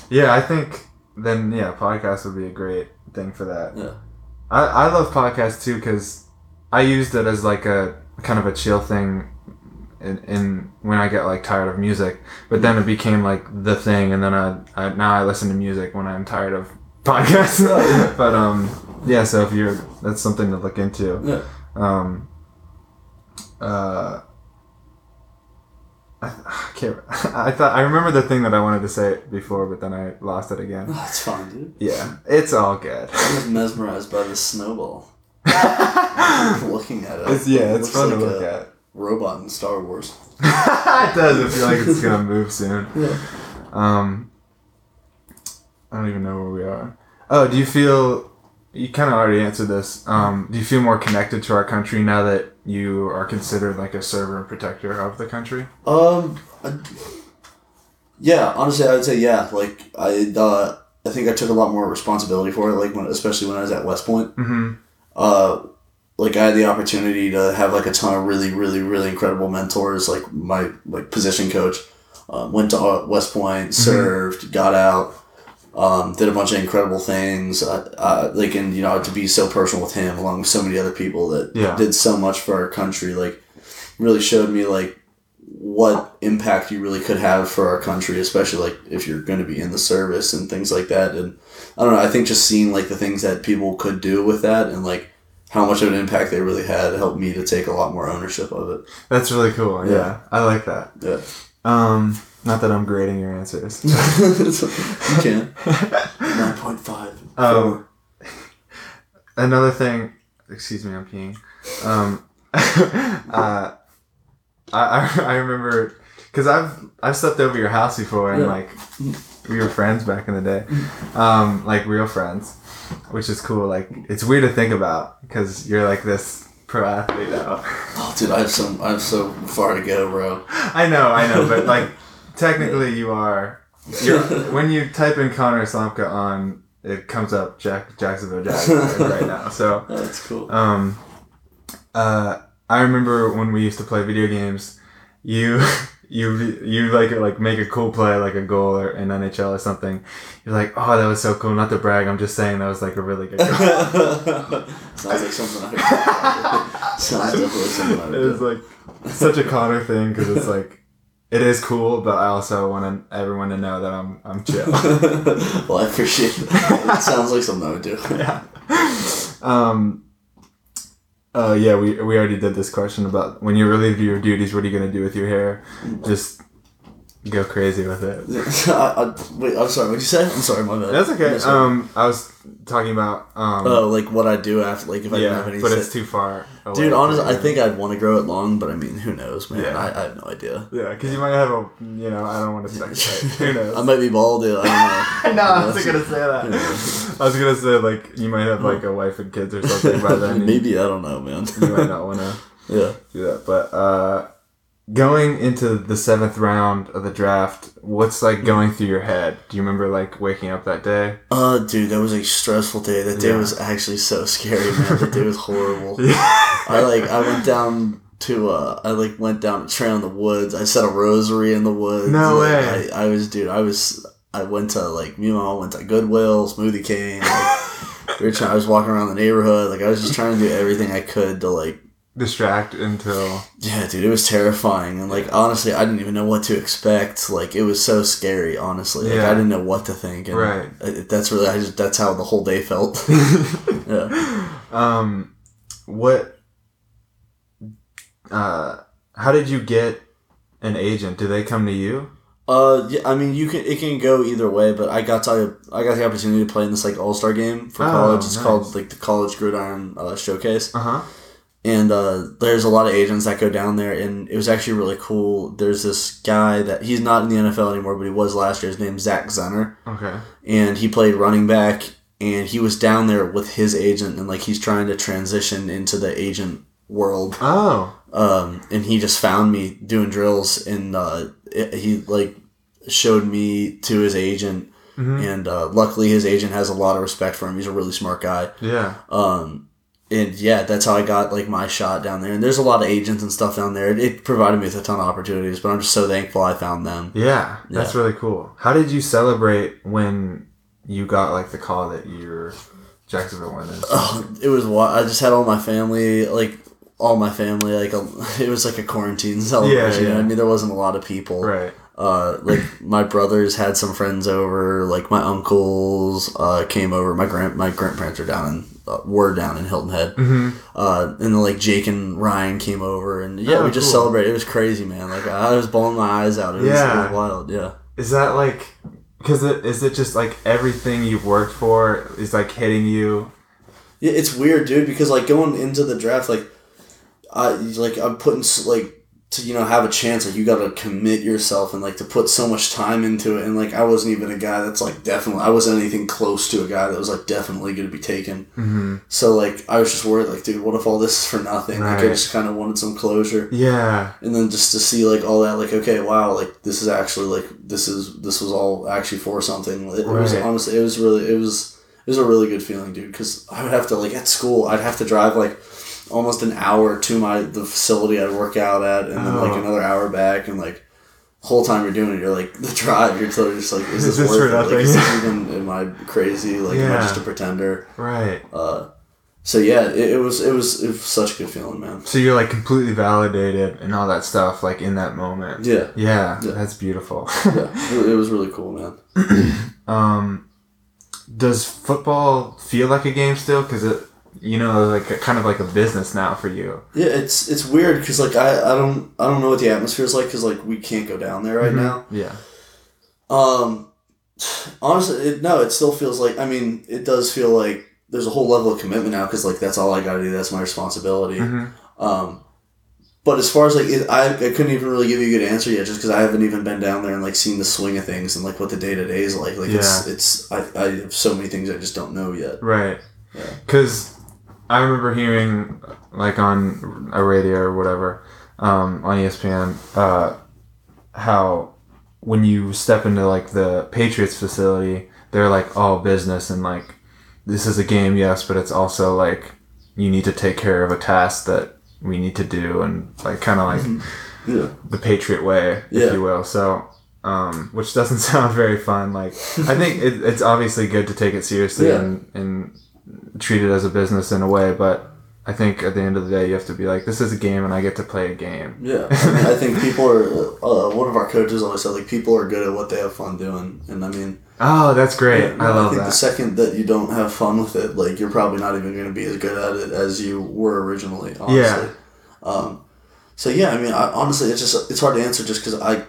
Yeah, I think then yeah, podcast would be a great thing for that. Yeah. I, I love podcasts too because I used it as like a kind of a chill thing in, in when I get like tired of music. But then it became like the thing, and then I, I now I listen to music when I'm tired of podcasts. but um, yeah. So if you're that's something to look into. Yeah. Um. Uh. I, I can't. I thought I remember the thing that I wanted to say before, but then I lost it again. That's fine, dude. Yeah, it's all good. I'm just mesmerized by the snowball. Looking at it. It's yeah, It it's fun like to look at. Robot in Star Wars. it does. I feel like it's gonna move soon. Yeah. Um, I don't even know where we are. Oh, do you feel? You kind of already answered this. Um, do you feel more connected to our country now that you are considered like a server and protector of the country? Um, I- yeah, honestly, I would say yeah. Like I, uh, I think I took a lot more responsibility for it. Like when, especially when I was at West Point. Mm-hmm. Uh, like I had the opportunity to have like a ton of really, really, really incredible mentors. Like my like position coach, uh, went to uh, West Point, served, got out, um, did a bunch of incredible things. Uh, uh, like and you know to be so personal with him, along with so many other people that Yeah. did so much for our country. Like really showed me like what impact you really could have for our country, especially like if you're going to be in the service and things like that. And I don't know, I think just seeing like the things that people could do with that and like how much of an impact they really had helped me to take a lot more ownership of it. That's really cool. Yeah, Yeah. I like that. Yeah. Um, not that I'm grading your answers. you can. 9.5. Um, another thing, excuse me, I'm peeing. Um, uh, I, I, I remember because I've I've slept over your house before and Yeah. like we were friends back in the day, um, like real friends, which is cool. Like it's weird to think about because you're like this pro athlete now. Oh, dude, I have some. I have so far to go, bro. I know, I know, but like technically you are. You're, when you type in Connor Slomka on, it comes up Jack Jacksonville Jaguars right now. So that's cool. Um, uh, I remember when we used to play video games. You, you, you like like make a cool play, like a goal or in NHL or something. You're like, oh, that was so cool. Not to brag, I'm just saying that was like a really good goal. Sounds like something I. Sounds definitely something I it was like such a Connor thing because it's like it is cool, but I also want everyone to know that I'm I'm chill. well, I appreciate it. It sounds like something I would do. yeah. Um. Uh, yeah, we, we already did this question about when you relieve your duties, what are you gonna do with your hair? Just go crazy with it. I, I, wait, I'm sorry. What did you say? I'm sorry, my bad. That's okay. Um, I was talking about um, oh, like what I do after, like if I didn't have any. but it's too far. Away Dude, honestly, I think I'd want to grow it long, but I mean, who knows, man? Yeah. I, I have no idea. yeah, because you might have a you know I don't want to speculate. Who knows? I might be bald, dude. I don't know. no, I wasn't gonna say that. I was gonna say like you might have like a wife and kids or something by then. Maybe I don't know, man. you might not want to. yeah. do that. But uh, going into the seventh round of the draft, what's like going through your head? Do you remember like waking up that day? Uh, dude, that was a stressful day. That day Yeah. was actually so scary, man. That day was horrible. Yeah. I like I went down to uh I like went down a trail in the woods. I said a rosary in the woods. No Like, way. I, I was dude, I was I went to like me and my mom went to Goodwill, Smoothie King. Like, we were trying I was walking around the neighborhood, like I was just trying to do everything I could to like Distract until yeah, dude, it was terrifying. And like honestly, I didn't even know what to expect. Like it was so scary, honestly. Like Yeah. I didn't know what to think. And Right. it- that's really I just that's how the whole day felt. yeah. um, what? Uh, how did you get an agent? Do they come to you? Uh, yeah, I mean, you can it can go either way, but I got to I got the opportunity to play in this like All Star game for Oh, college. It's nice. called like the College Gridiron uh, Showcase, Uh huh. And uh, there's a lot of agents that go down there, and it was actually really cool. There's this guy that he's not in the NFL anymore, but he was last year. His name's Zach Zenner, Okay. and he played running back, and he was down there with his agent, and like he's trying to transition into the agent world. Oh. Um, and he just found me doing drills, and uh, it, he like showed me to his agent. And uh, luckily, his agent has a lot of respect for him. He's a really smart guy. Yeah. Um, and yeah, that's how I got like my shot down there. And there's a lot of agents and stuff down there. It, it provided me with a ton of opportunities, but I'm just so thankful I found them. Yeah. That's Yeah. really cool. How did you celebrate when you got like the call that you're Jacksonville winners? Oh, it was I just had all my family, like all my family, like a, it was like a quarantine celebration. yeah. I mean, there wasn't a lot of people. Right. Uh, like my brothers had some friends over, like my uncles uh, came over. My grand my grandparents are down in were down in Hilton Head. Mm-hmm. Uh, and then like Jake and Ryan came over, and yeah, Oh, we just cool. celebrated. It was crazy, man. Like I was bawling my eyes out. It was, Yeah. was wild. Yeah. Is that like because it, is it just like everything you've worked for is like hitting you? Yeah, it's weird, dude. Because like going into the draft, like I like I'm putting like to you know have a chance. Like you got to commit yourself and like to put so much time into it. And like I wasn't even a guy that's like definitely. I wasn't anything close to a guy that was like definitely going to be taken. Mm-hmm. So like I was just worried, like, dude, what if all this is for nothing? Like I just kind of wanted some closure. Yeah. and then just to see like all that like okay wow like this is actually like this is this was all actually for something it, was honestly it was really it was it was a really good feeling dude because i would have to like at school i'd have to drive like almost an hour to my the facility i'd work out at and then like Oh. another hour back and like whole time you're doing it you're like the drive you're totally just like is Is this, this worth it like is this even am i crazy like am i just a pretender Right. uh so yeah it, it was it was it was such a good feeling man So you're like completely validated and all that stuff like in that moment. yeah Yeah. Yeah. That's beautiful. yeah it, it was really cool man um, does football feel like a game still? Because it, you know, like a, kind of like a business now for you. Yeah, it's it's weird because like I, I don't I don't know what the atmosphere is like because like we can't go down there right now. Yeah. Um, honestly, it, no, it still feels like I mean it does feel like there's a whole level of commitment now because like that's all I got to do. That's my responsibility. Mhm. Um, but as far as like it, I, I couldn't even really give you a good answer yet just because I haven't even been down there and like seen the swing of things and like what the day to day is like. Like it's it's I, I have so many things I just don't know yet. Right. Yeah. Because I remember hearing, like on a radio or whatever, um, on ESPN, uh, how when you step into like the Patriots facility, they're like all business and like this is a game, yes, but it's also like you need to take care of a task that we need to do and like kind of like Yeah. the Patriot way, Yeah. if you will. So, um, which doesn't sound very fun. Like, I think it, it's obviously good to take it seriously Yeah. and, and treat it as a business in a way, but I think at the end of the day, you have to be like, this is a game and I get to play a game. Yeah, I, mean, I think people are. Uh, one of our coaches always said like people are good at what they have fun doing, and I mean, Oh, that's great. yeah, I love think that. the second that you don't have fun with it, like you're probably not even going to be as good at it as you were originally. Honestly. Yeah. Um, so yeah, I mean, I, honestly, it's just it's hard to answer just because I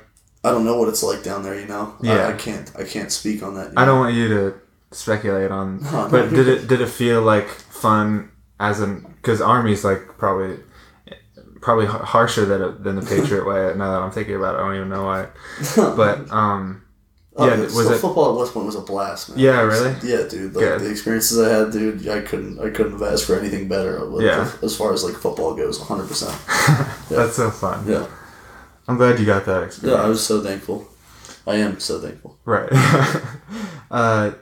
I don't know what it's like down there. You know, Yeah. I, I can't I can't speak on that. I know? don't want you to speculate on, no, but did it did it feel like fun as an because Army's like probably probably har- harsher than than the Patriot way. Now that I'm thinking about it, I don't even know why. But um, Oh, yeah, yeah, was still, it- football at West Point was a blast, man. Yeah, really? Yeah, dude. Like the experiences I had, dude, I couldn't, I couldn't have asked for anything better. With, Yeah. As far as like football goes, one hundred percent. that's so fun. Yeah. I'm glad you got that experience. Yeah. I was so thankful. I am so thankful. Right. uh,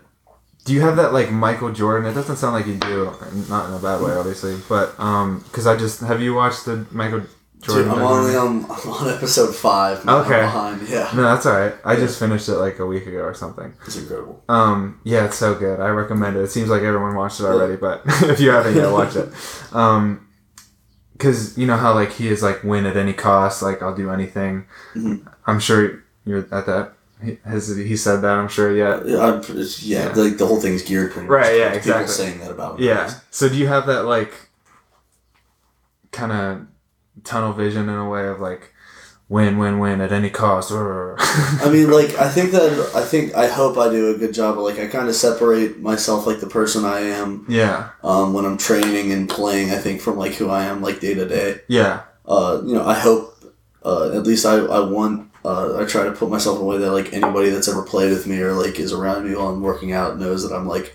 do you have that like Michael Jordan? It doesn't sound like you do, not in a bad way, obviously, but um, because I just have you watched the Michael Jordan? Dude, I'm only on, I'm on episode five. man. Okay. behind. Yeah. No, that's all right. I just finished it like a week ago or something. It's incredible. Um, yeah, it's so good. I recommend it. It seems like everyone watched it already, but if you haven't yet, watch it. Um, because you know how like he is like win at any cost. Like I'll do anything. Mhm. I'm sure you're at that. He- Has he said that? I'm sure. Yeah. Yeah, yeah, Yeah. Like the whole thing's geared pretty Right, much yeah, towards exactly. People saying that about. Yeah. So do you have that like kind of tunnel vision in a way of like win, win, win at any cost. Or I mean, like I think that I think I hope I do a good job. Of, like I kind of separate myself, like the person I am, yeah, um, when I'm training and playing. I think from like who I am, like day to day. yeah, Uh, you know, I hope uh, at least I I want. Uh, I try to put myself in a way that like anybody that's ever played with me or like is around me while I'm working out knows that I'm like,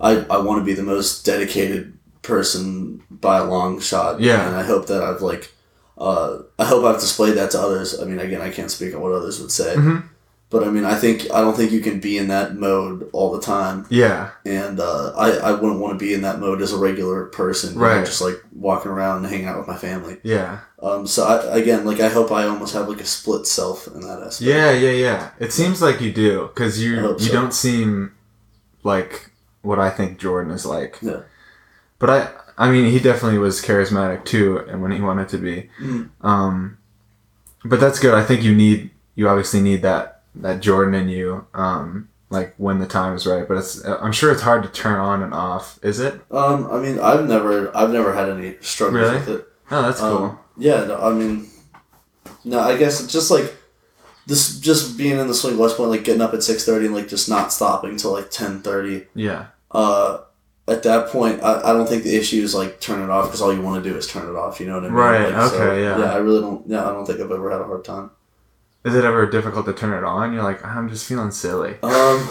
I, I want to be the most dedicated person by a long shot. Yeah. And I hope that I've like, uh, I hope I've displayed that to others. I mean, again, I can't speak on what others would say, Mhm. But I mean, I think I don't think you can be in that mode all the time, yeah, and uh, I I wouldn't want to be in that mode as a regular person, you know, Right. just like walking around and hanging out with my family. yeah, Um, so I, again, like I hope I almost have like a split self in that aspect. yeah, yeah, yeah. It seems like you do because you you so. don't seem like what I think Jordan is like. Yeah. But I I mean he definitely was charismatic too, and when he wanted to be. Mm. Um, but that's good. I think you need you obviously need that that Jordan in you. Um, like when the time is right. But it's I'm sure it's hard to turn on and off. Is it? Um, I mean, I've never, I've never had any struggles Really? with it. Oh, that's cool. Um, yeah, no, I mean, no, I guess it's just like this, just being in the swing West Point, like getting up at six thirty and like just not stopping till like ten thirty. yeah. Uh, at that point, I, I don't think the issue is like turn it off because all you want to do is turn it off. You know what I mean? Right, Like, okay, yeah. Yeah, I really don't. Yeah, I don't think I've ever had a hard time. Is it ever difficult to turn it on? You're like, I'm just feeling silly. Um,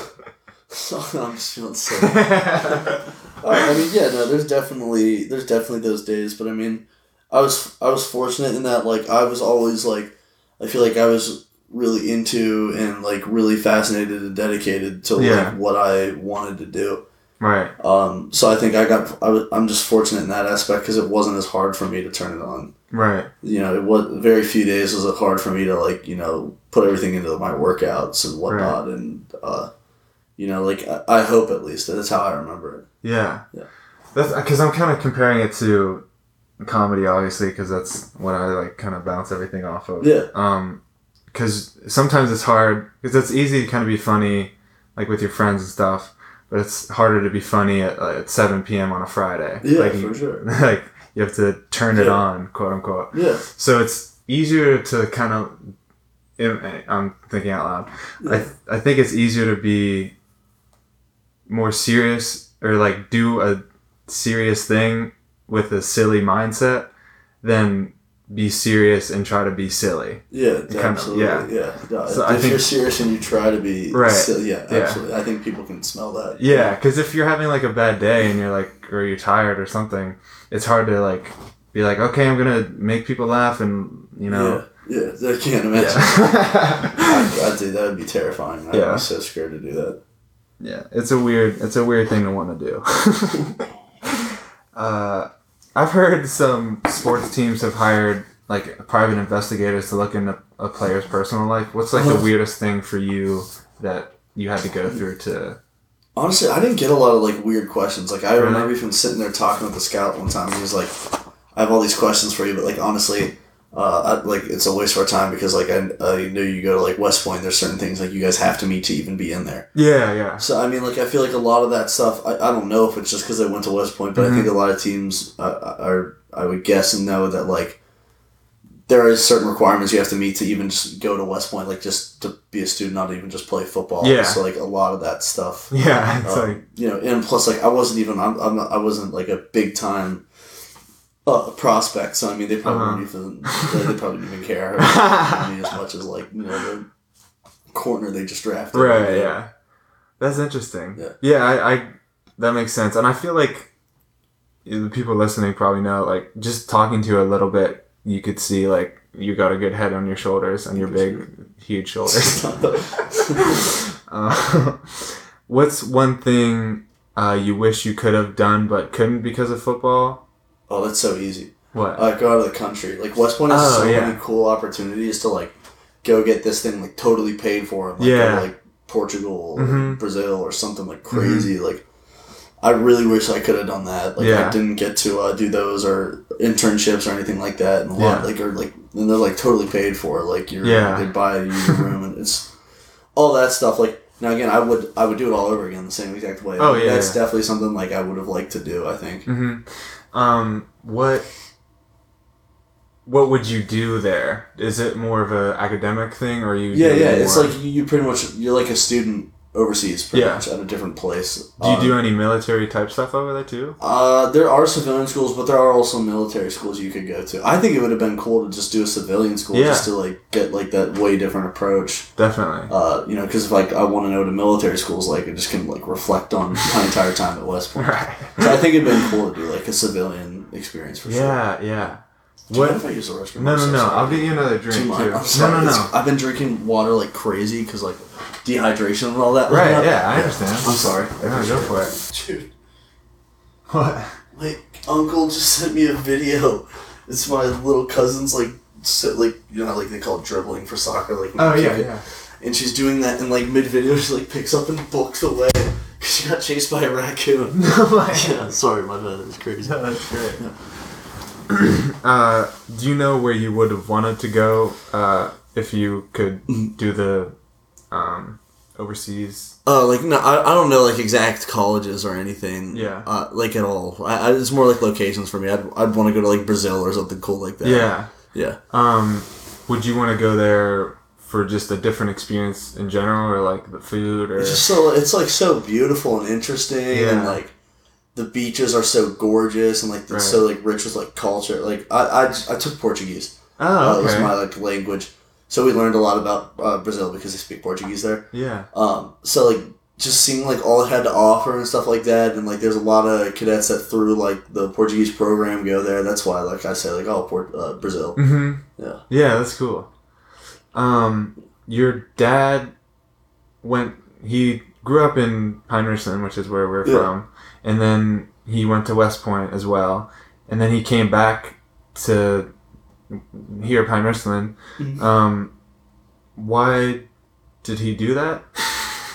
so I'm just feeling sick. Uh, I mean, yeah, no, there's definitely there's definitely those days, but I mean, I was I was fortunate in that like I was always like I feel like I was really into and like really fascinated and dedicated to Yeah. like what I wanted to do. Right. Um, so I think I got I was, I'm just fortunate in that aspect because it wasn't as hard for me to turn it on. Right. You know, it was very few days was it hard for me to like you know put everything into my workouts and whatnot and uh, you know like I, I hope at least that's how I remember it. Yeah. Yeah. That's because I'm kind of comparing it to comedy, obviously, because that's what I like kind of bounce everything off of. Yeah. Um, because sometimes it's hard because it's easy to kind of be funny, like with your friends and stuff, but it's harder to be funny at, uh, at 7 p.m. on a Friday. Yeah, like, for you, sure. Like you have to turn it on, quote unquote. Yeah. So it's easier to kind of. I'm thinking out loud. Yeah. I, Yeah. I think it's easier to be more serious or like do a serious thing with a silly mindset than be serious and try to be silly. Yeah, Kind of, absolutely. yeah. yeah. No, So if I think- you're serious and you try to be Right. silly, yeah, Yeah. absolutely. I think people can smell that. Yeah, because if you're having like a bad day and you're like, or you're tired or something, it's hard to like be like, okay, I'm gonna make people laugh and you know. Yeah, yeah. I can't imagine. Yeah. I, I do. That would be terrifying. I'd Yeah. be so scared to do that. Yeah, it's a weird, it's a weird thing to want to do. uh, I've heard some sports teams have hired like private investigators to look into a player's personal life. What's like the Uh-huh. weirdest thing for you that you had to go through to? Honestly, I didn't get a lot of like weird questions. Like I Really? remember even sitting there talking with the scout one time. He was like, "I have all these questions for you, but like honestly." Uh, I, like it's a waste of our time because like I, I knew you go to like West Point. There's certain things like you guys have to meet to even be in there. Yeah, yeah, So I mean, like I feel like a lot of that stuff. I, I don't know if it's just because I went to West Point, but I think a lot of teams uh, are. I would guess and know that like there are certain requirements you have to meet to even just go to West Point, like just to be a student, not even just play football. Yeah. So like a lot of that stuff. yeah. It's um, like you know, and plus like I wasn't even I'm, I'm not, I wasn't like a big time. Uh, prospect, so I mean, they probably Uh-huh. wouldn't even they, they probably didn't even care about me as much as like you know the corner they just drafted. right, yeah. That's interesting. Yeah. yeah, I, I that makes sense, and I feel like the people listening probably know. Like just talking to you a little bit, you could see like you got a good head on your shoulders and your big, huge shoulders. Uh, what's one thing uh, you wish you could have done but couldn't because of football? Oh, that's so easy. What? uh, go out of the country. Like West Point has Oh, so yeah. many cool opportunities to like go get this thing like totally paid for. Like, Yeah. go like Portugal or Mhm. Brazil or something like crazy. Like I really wish I could have done that. Like Yeah. I didn't get to uh, do those or internships or anything like that. And a lot Yeah. like or like and they're like totally paid for. Like you're Yeah. they buy you a room and it's all that stuff. Like now again, I would I would do it all over again the same exact way. Oh, Like, yeah, that's definitely something like I would have liked to do. I think. hmm Um, what what would you do there? Is it more of a academic thing, or you? Yeah, yeah. It's like you, you pretty much you're like a student overseas, pretty Yeah. much at a different place. Do you Uh, do any military type stuff over there too? Uh, there are civilian schools, but there are also military schools you could go to. I think it would have been cool to just do a civilian school, Yeah. just to like get like that way different approach. Definitely. Uh, you know, because if like I want to know what a military school's like, I just can like reflect on my entire time at West Point. right. So I think it'd been cool to do like a civilian experience for sure. Yeah, yeah. Do you mind What? if I use the restroom? No, no, no. I'll get you another drink Too too. No, sorry. no, It's- no. I've been drinking water like crazy because like dehydration and all that. Right, now. yeah, I understand. I'm sorry. No, go for it. Dude, What? my uncle just sent me a video. It's my little cousin's like, sit, like you know, like they call it dribbling for soccer. Like, Oh yeah, it. yeah. And she's doing that, and like mid video, she like picks up and books away because she got chased by a raccoon. No, my yeah, sorry, my bad. It's crazy. No, that's great. uh, do you know where you would have wanted to go uh, if you could do the um, overseas? Uh, like no, I, I don't know like exact colleges or anything. Yeah. Uh, like at all. I, I, it's more like locations for me. I'd, I'd want to go to like Brazil or something cool like that. Yeah. Yeah. Um, would you want to go there for just a different experience in general, or like the food, or It's just so it's like so beautiful and interesting, Yeah. and like the beaches are so gorgeous, and like Right. so like rich with like culture. Like I, I, I took Portuguese. oh, Uh, it was my like language, so we learned a lot about uh, Brazil because they speak Portuguese there. yeah, Um, so like just seeing like all it had to offer and stuff like that, and like there's a lot of cadets that through like the Portuguese program go there. That's why like I say like oh Port uh, Brazil. hmm Yeah. yeah, that's cool. Um, your dad went. He grew up in Pine Richland, which is where we're Yeah. from, and then he went to West Point as well, and then he came back to here, Pine Richland. Mhm. Um, why did he do that?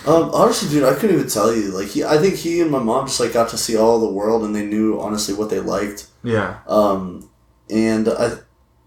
Um, honestly, dude, I couldn't even tell you. Like he, I think he and my mom just like got to see all the world, and they knew honestly what they liked. Yeah, Um, and I,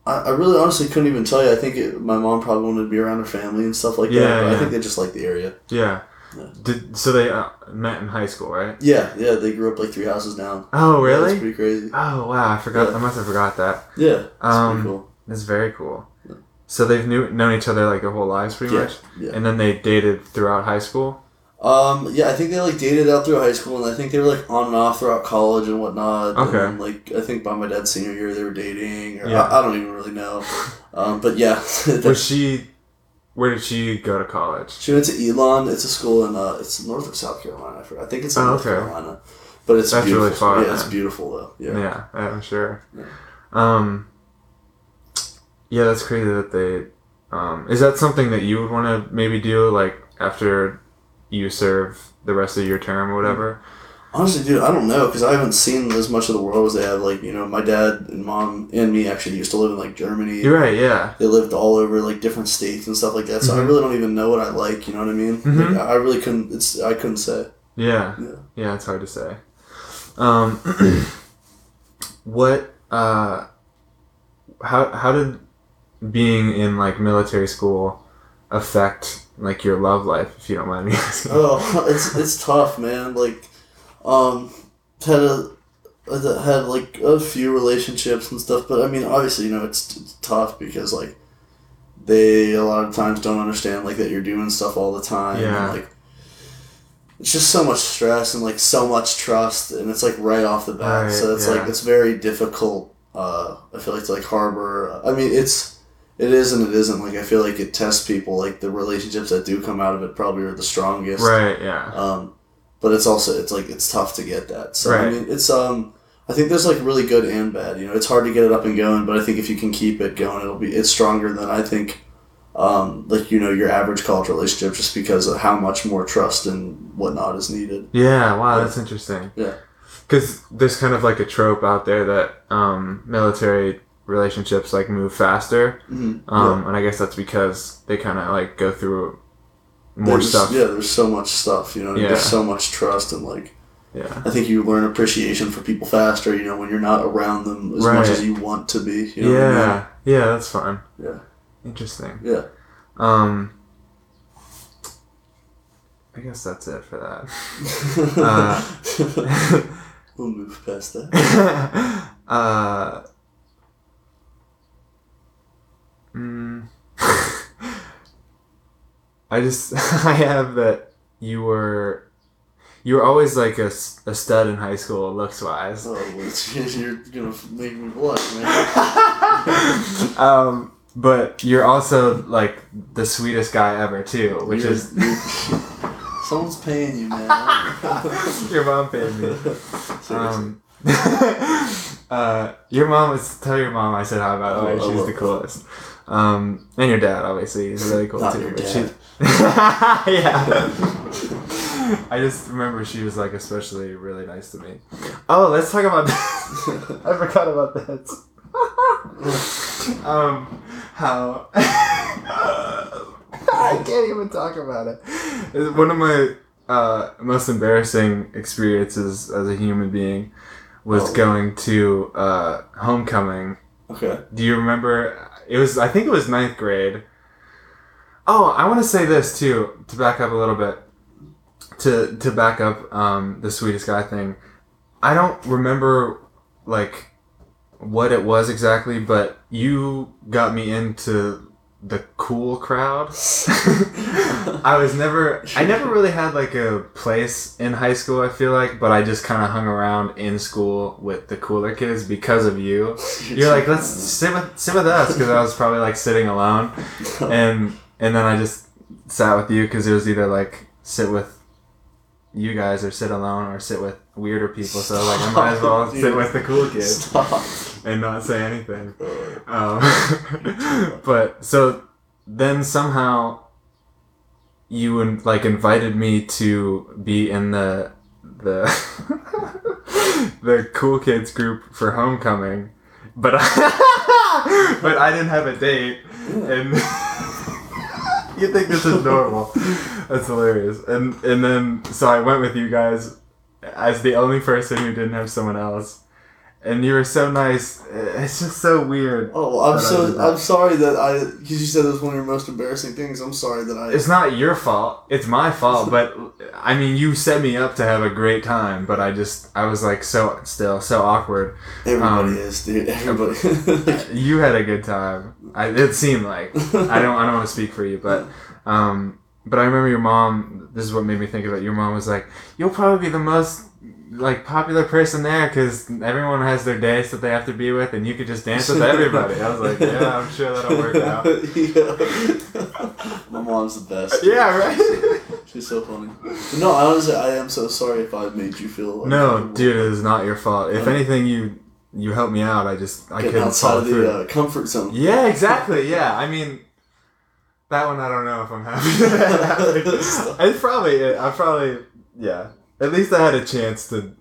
I, I really honestly couldn't even tell you. I think it, my mom probably wanted to be around her family and stuff like Yeah, that. But yeah. I think they just like the area. yeah. Yeah. Did so they uh, met in high school, right? Yeah, yeah, they grew up like three houses down. Oh, Yeah, really? That's pretty crazy. Oh wow, I forgot. Yeah. I must have forgot that. Yeah, that's Um, cool. That's very cool. Yeah. So they've knew known each other like their whole lives, pretty Yeah, much, yeah. and then they dated throughout high school. Um, yeah, I think they like dated out through high school, and I think they were like on and off throughout college and whatnot. And Okay. then, like I think by my dad's senior year they were dating, or Yeah. I, I don't even really know. Um, but yeah, Was she? Where did she go to college? she went to Elon. It's a school in uh, it's north of South Carolina. I forgot. I think it's in Oh, North okay. Carolina, but it's That's beautiful. really far, Yeah, it's beautiful though. Yeah. Yeah, I'm sure. Yeah. Um. Yeah, that's crazy that they. Um, is that something that you would want to maybe do, like after you serve the rest of your term or whatever? Honestly, dude, I don't know because I haven't seen as much of the world as they have. Like you know, my dad and mom and me actually used to live in like Germany. You're right. Yeah. they lived all over like different states and stuff like that. So I Mhm. really don't even know what I like. You know what I mean? Mhm. Like, I I really couldn't. It's I couldn't say. Yeah. Yeah. Yeah, it's hard to say. Um, what? Uh, how how did being in like military school affect like your love life? If you don't mind me asking. Oh, it's it's tough, man. Like, um, had a had like a few relationships and stuff, but I mean, obviously, you know, it's, it's tough because like they a lot of times don't understand like that you're doing stuff all the time. Yeah. And, like it's just so much stress and like so much trust, and it's like right off the bat. Right, so it's yeah. like it's very difficult. Uh, I feel like to like harbor. I mean, it's. It is and it isn't. Like I feel like it tests people. Like the relationships that do come out of it probably are the strongest. Right. Yeah. Um, but it's also it's like it's tough to get that. So I mean, it's um, I think there's like really good and bad. You know, it's hard to get it up and going, but I think if you can keep it going, it'll be it's stronger than I think. Um, like you know, your average college relationship, just because of how much more trust and whatnot is needed. Yeah. Wow, that's interesting. Yeah. Because there's kind of like a trope out there that um, military relationships like move faster, Mm-hmm. um, and I guess that's because they kind of like go through more there's, stuff. Yeah, there's so much stuff. You know, Yeah. there's so much trust and like Yeah. I think you learn appreciation for people faster. You know, when you're not around them as much as you want to be. You know what I yeah. mean? Yeah. That's fine. Yeah. Interesting. Yeah. Um, I guess that's it for that. Uh, we'll move past that. uh, I just I have that you were you were always like a, a stud in high school looks wise. Oh, it's, you're gonna make me blush, man. um, but you're also like the sweetest guy ever too, which You're- is you're- someone's paying you, man. your mom paid me. Seriously. Um, uh, your mom was tell your mom I said hi by the way. Oh, She's love the coolest. Um, and your dad obviously is really cool Not too. your dad. yeah. I just remember she was like especially really nice to me. Oh, let's talk about this. I forgot about that. um, how I can't even talk about it. It's One of my uh, most embarrassing experiences as a human being was Oh. going to uh, homecoming. okay. Do you remember? It was I think it was ninth grade. Oh, I want to say this too to back up a little bit. To to back up um, the sweetest guy thing, I don't remember like what it was exactly, but you got me into the cool crowd. I was never I never really had like a place in high school, I feel like, but I just kind of hung around in school with the cooler kids because of you. You're like, let's sit with sit with us because I was probably like sitting alone, and and then I just sat with you because it was either like sit with you guys or sit alone or sit with weirder people. So like I might as well sit with the cool kids Stop. and not say anything. Um, but so then somehow you in, like invited me to be in the the the cool kids group for homecoming, but I, but I didn't have a date, and you think this is normal? That's hilarious. And and then so I went with you guys as the only person who didn't have someone else. And you were so nice. It's just so weird. Oh, I'm But I did so. I'm sorry that I because you said it was one of your most embarrassing things. I'm sorry that I. It's not your fault. It's my fault. But I mean, you set me up to have a great time. But I just, I was like so still so awkward. Everybody um, is, dude. Everybody. You had a good time. I, it seemed like I don't, I don't want to speak for you, but, um, but I remember your mom. This is what made me think of it. Your mom was like, "You'll probably be the most." Like popular person there because everyone has their days that they have to be with, and you could just dance with everybody. I was like, yeah, I'm sure that'll work out. yeah. My mom's the best. Yeah, right. She's so funny. But no, honestly, I am so sorry if I made you feel. Like No, dude, it is not your fault. If Um, anything, you you helped me out. I just I Getting couldn't outside of through. the uh, comfort zone. yeah, exactly. Yeah, I mean, that one I don't know if I'm happy. it's probably it. I probably yeah. At least I had a chance to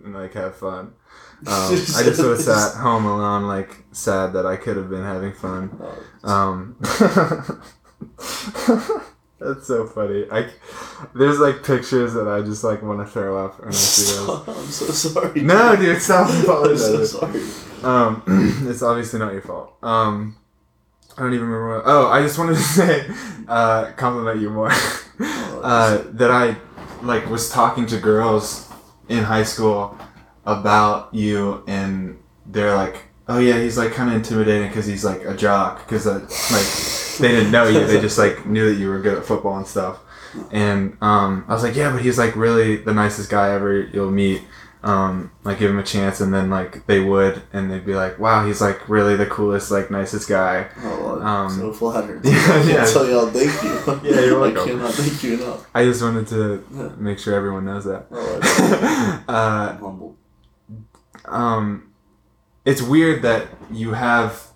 like have fun. Um, I just would have sat home alone, like sad that I could have been having fun. Oh, Um, that's so funny. I there's like pictures that I just like want to throw up when I see those. I'm so sorry. No, dude, stop I'm so sorry. Um, it's obviously not your fault. Um, I don't even remember. What, oh, I just wanted to say, uh, compliment you more. uh, that I like was talking to girls in high school about you, and they're like, "Oh yeah, he's like kind of intimidating because he's like a jock." Because like they didn't know you; they just like knew that you were good at football and stuff. And um, I was like, "Yeah, but he's like really the nicest guy ever you'll meet." Um, like give him a chance, and then like they would, and they'd be like, "Wow, he's like really the coolest, like nicest guy." Oh, I'm Um, so flattered. yeah, I yeah. tell y'all thank you. Yeah, you're welcome. I cannot thank you enough. I just wanted to Yeah. make sure everyone knows that. Oh, uh, humble. um, it's weird that you have,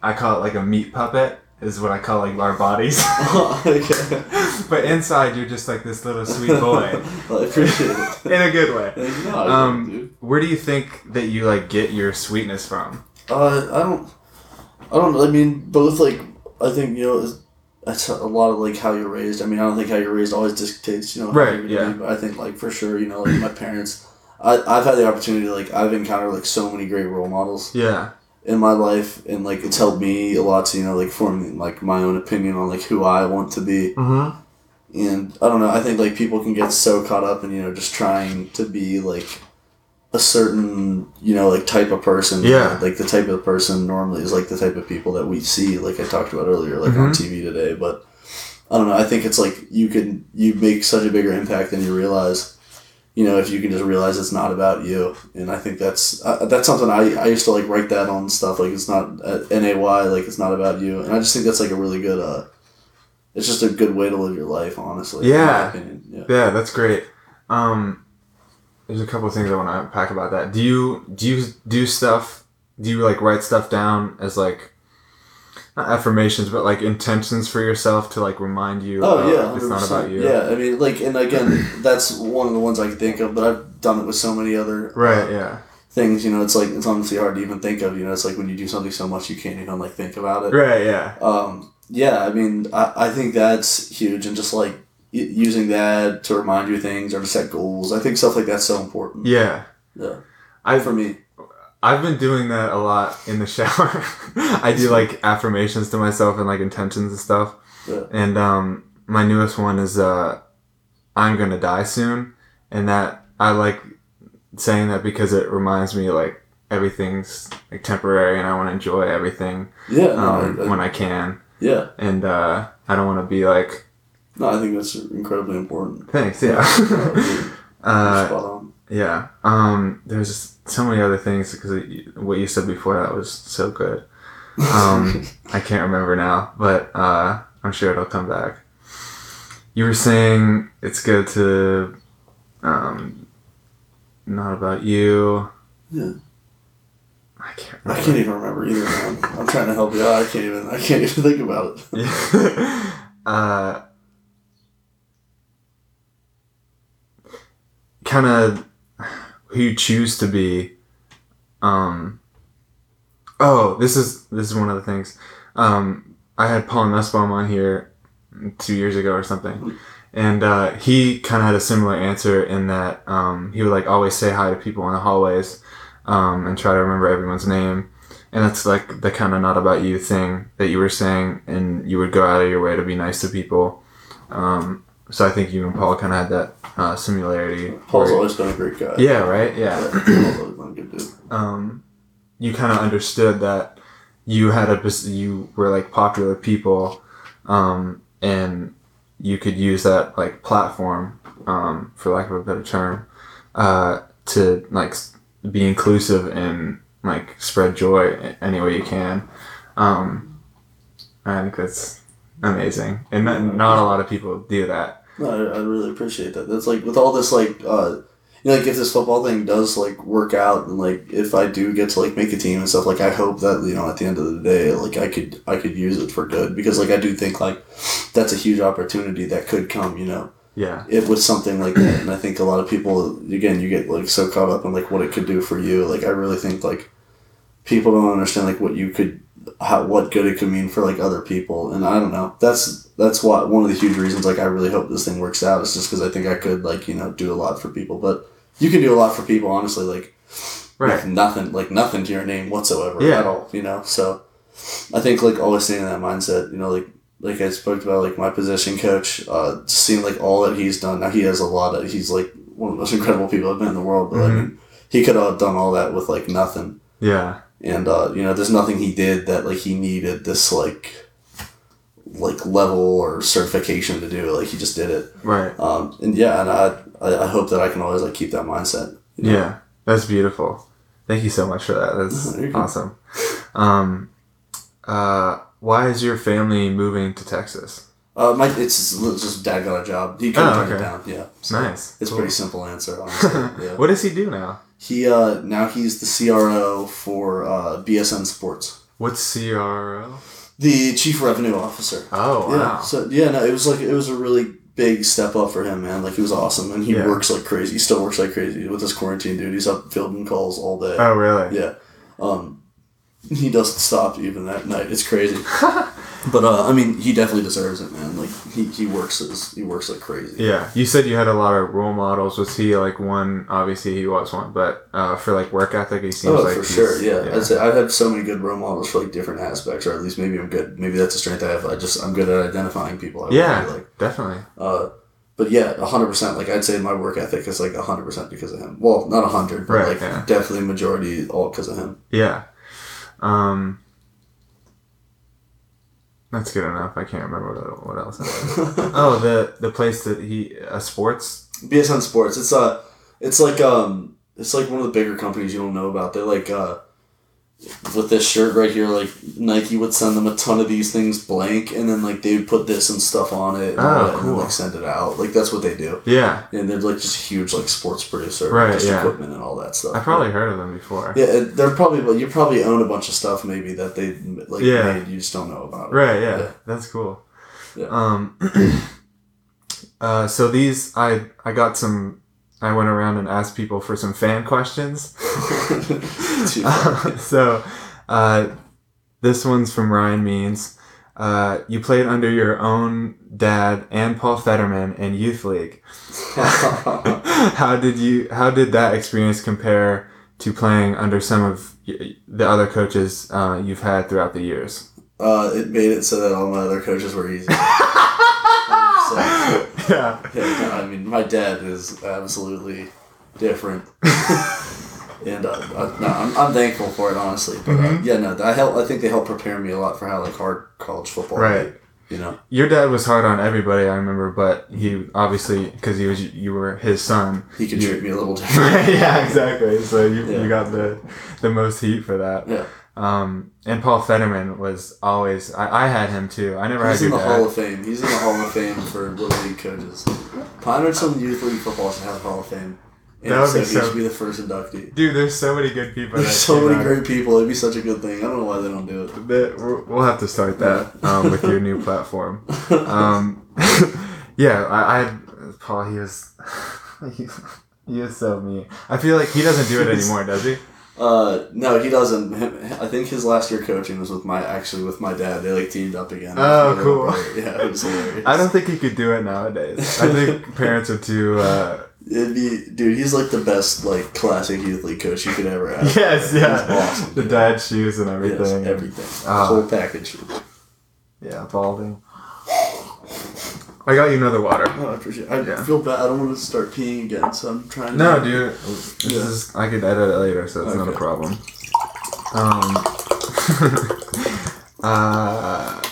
I call it like a meat puppet, is what I call like our bodies. okay. but inside, you're just like this little sweet boy I appreciate it. in a good way. No, Um. Where do you think that you like get your sweetness from? Uh, I don't. I don't. I mean, both like I think you know. That's a lot of like how you're raised. I mean, I don't think how you're raised always dictates you know. Right, yeah. be, But I think like for sure, you know, like my parents. I I've had the opportunity like I've encountered like so many great role models Yeah. In my life, and like it's helped me a lot to you know like form like my own opinion on like who I want to be. Mm-hmm. And I don't know. I think like people can get so caught up in you know just trying to be like a certain you know like type of person. Yeah. like the type of person normally is like the type of people that we see, like I talked about earlier, like on Mhm. TV today. But I don't know. I think it's like you can you make such a bigger impact than you realize. You know, if you can just realize it's not about you, and I think that's uh, that's something I, I used to like write that on stuff like it's not uh, N A Y like it's not about you, and I just think that's like a really good uh, it's just a good way to live your life, honestly. Yeah. yeah. Yeah, that's great. Um, there's a couple of things I want to unpack about that. Do you do you do stuff? Do you like write stuff down as like not affirmations, but like intentions for yourself to like remind you? Oh yeah, it's not about you. Yeah, I mean, like, and again, that's one of the ones I can think of, but I've done it with so many other Right. uh, Yeah. things. You know, it's like it's honestly hard to even think of. You know, it's like when you do something so much you can't even like think about it. Right. Yeah. Um, yeah, I mean, I, I think that's huge, and just like y- using that to remind you things or to set goals. I think stuff like that's so important. Yeah. Yeah, I for me. I've been doing that a lot in the shower. I do like affirmations to myself and like intentions and stuff. Yeah. And um, my newest one is uh, I'm gonna die soon, and that I like saying that because it reminds me like everything's like temporary, and I want to enjoy everything Yeah, no, um, I, I, when I can, yeah. and uh, I don't want to be like No, I think that's incredibly important. thanks, yeah, uh. Yeah. Um, there's just so many other things because what you said before that was so good. Um, I can't remember now, but uh, I'm sure it'll come back. You were saying it's good to, um, not about you. Yeah. I can't. I can't even remember either, man. I'm trying to help you out. I can't even. I can't even think about it. Yeah. uh, kind of who you choose to be. Um. Oh, this is this is one of the things. Um, I had Paul Nussbaum on here two years ago or something, and uh, he kind of had a similar answer in that um, he would like always say hi to people in the hallways, um, and try to remember everyone's name. And that's like the kind of not about you thing that you were saying, and you would go out of your way to be nice to people. Um, so I think you and Paul kind of had that uh, similarity. Paul's where- always been a great guy. yeah, right. Yeah. Yeah, Paul's always been a good dude. um, you kind of understood that you had a you were like popular people, um, and you could use that like platform, um, for lack of a better term, uh, to like be inclusive and like spread joy any way you can. Um, I think that's amazing, and not, not a lot of people do that. No, I, I really appreciate that. That's like with all this like uh you know, like if this football thing does like work out and like if I do get to like make a team and stuff, like I hope that, you know, at the end of the day, like I could I could use it for good because like I do think like that's a huge opportunity that could come, you know. Yeah, It was something like that and I think a lot of people again you get like so caught up in like what it could do for you. Like I really think like people don't understand like what you could how what good it could mean for like other people and i don't know that's that's why one of the huge reasons like i really hope this thing works out is just because i think i could like you know do a lot for people but you can do a lot for people honestly like right. with nothing like nothing to your name whatsoever Yeah. at all you know so i think like always staying in that mindset you know like like i spoke about like my position coach uh just seeing like all that he's done now he has a lot of he's like one of the most incredible people i've been in the world but i Mhm. mean he could have done all that with like nothing Yeah, and uh, you know there's nothing he did that like he needed this like like level or certification to do like he just did it right. um, and yeah and I, I hope that i can always like keep that mindset you know? Yeah, that's beautiful. Thank you so much for that. That's awesome. Um, uh, why is your family moving to Texas? uh, my it's just, dad got a job he couldn't Oh, turn it okay. down yeah So Nice. it's a Cool. pretty simple answer honestly yeah what does he do now? He uh now he's the cro for uh bsn sports What's CRO? the chief revenue officer Oh Yeah. wow. So yeah, no, it was like it was a really big step up for him, man. Like he was awesome, and he Yeah. works like crazy. He still works like crazy with his quarantine dude. He's up fielding calls all day. Oh really? Yeah. Um, he doesn't stop even at night. It's crazy. but uh, I mean, he definitely deserves it, man. Like he, he works his, he works like crazy. Yeah. You said you had a lot of role models. Was he like one? Obviously he was one, but uh, for like work ethic, he seems Oh, like for he's- sure. Yeah. I'd say I've had so many good role models for like different aspects, or at least maybe I'm good. Maybe that's a strength I have. I just I'm good at identifying people. I Yeah, really like. definitely. Uh, but yeah, hundred percent. Like I'd say my work ethic is like hundred percent because of him. Well, not hundred, but Right, like yeah. definitely majority all because of him. Yeah. Um, that's good enough. I can't remember what, what else. Oh, the the place that he uh, sports. BSN Sports. It's uh it's like um it's like one of the bigger companies you don't know about. They're like uh with this shirt right here, like Nike would send them a ton of these things blank, and then like they would put this and stuff on it, and, Oh, that, and then, cool. like send it out. Like that's what they do, Yeah, and they're like just huge like sports producer, Right, just yeah. equipment and all that stuff. I probably heard of them before. yeah, they're probably but you probably own a bunch of stuff maybe that they like Yeah. made you just don't know about. it. Right. Yeah, Yeah. that's cool. Yeah. Um. uh. So these, I I got some. I went around and asked people for some fan questions. Funny. so, uh, this one's from Ryan Means. Uh, you played under your own dad and Paul Fetterman in youth league. how did you? How did that experience compare to playing under some of the other coaches uh, you've had throughout the years? uh, it made it so that all my other coaches were easy. So, yeah. Yeah, I mean, my dad is absolutely different, and uh, uh, no, I'm, I'm thankful for it, honestly. But uh, Mhm. yeah, no, I help. I think they help prepare me a lot for how like hard college football. Right. You know. Your dad was hard on everybody, I remember, but he obviously because he was you were his son. He could you- treat me a little different. yeah, exactly. So you, Yeah. you got the the most heat for that. Yeah. Um, and Paul Fetterman was always I, I had him too. I never He's had in the dad. Hall of Fame. He's in the Hall of Fame for little league coaches. Pinewoodson Youth League football should have a Hall of Fame. And That would so be he so- should be the first inductee. Dude, there's so many good people. There's that so many out. great people. It'd be such a good thing. I don't know why they don't do it. That- we'll- We'll have to start that um, with your new platform. Um, yeah, I, I Paul. He was he, he is so mean. I feel like he doesn't do it anymore, does he? Uh, no, he doesn't. I think his last year coaching was with my actually with my dad. They like teamed up again. Oh, cool. Yeah, it was hilarious. I don't think he could do it nowadays. I think parents are too. Uh, It'd be dude. He's like the best like classic youth league coach you could ever have. yes, yeah, awesome. the dad shoes and everything. Yes, everything. Ah. Whole package. Yeah, balding. I got you another water. Oh, I appreciate. I Yeah. feel bad. I don't want to start peeing again, so I'm trying. To No, to... dude. This Yeah. is I could edit it later, so it's not a problem. Um. uh.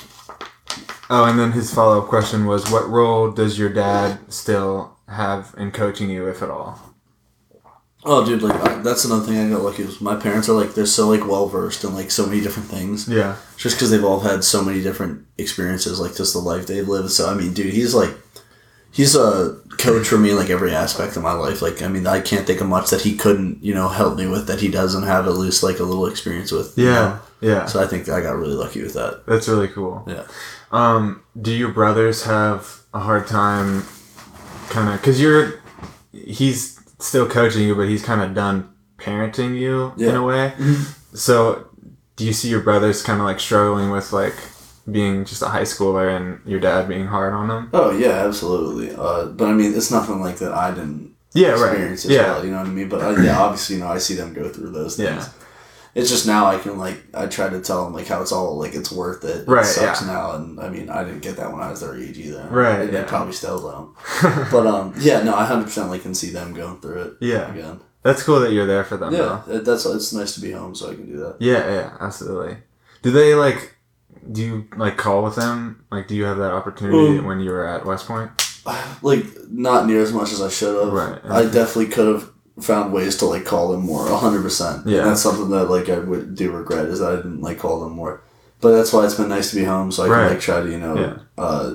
Oh, and then his follow up question was, "What role does your dad still have in coaching you, if at all?" Oh, dude, like I, that's another thing I got lucky was my parents are like they're so like well versed in like so many different things. Yeah. just because they've all had so many different experiences, like just the life they've lived. So I mean, dude, he's like, he's a coach for me in like every aspect of my life. Like, I mean, I can't think of much that he couldn't, you know, help me with that he doesn't have at least like a little experience with. you Yeah. know? Yeah. So I think I got really lucky with that. That's really cool. Yeah. Um, do your brothers have a hard time, kind of, because you're, he's still coaching you, but he's kind of done parenting you in a way. Mhm. So, do you see your brothers kind of like struggling with like being just a high schooler and your dad being hard on them? Oh yeah, absolutely. Uh, but I mean, it's nothing like that I didn't Yeah, right. as Yeah, well. You know what I mean? But I, yeah, obviously, you know, I see them go through those things. Yeah. It's just now I can like I try to tell them like how it's all like it's worth it. Right, It sucks yeah. now, and I mean I didn't get that when I was their age either. Right, And yeah. They probably still don't. But um, yeah, no, I hundred percent like can see them going through it. Yeah. Again. That's cool that you're there for them. Yeah, though. that's it's nice to be home, so I can do that. Yeah, yeah, absolutely. Do they like? Do you like call with them? Like, do you have that opportunity Um, when you were at West Point? Like not near as much as I should have. Right. I definitely could have found ways to like call them more. hundred percent. Yeah. And that's something that like I would do regret is that I didn't like call them more. But that's why it's been nice to be home, so I Right. can like try to you know, Yeah. uh,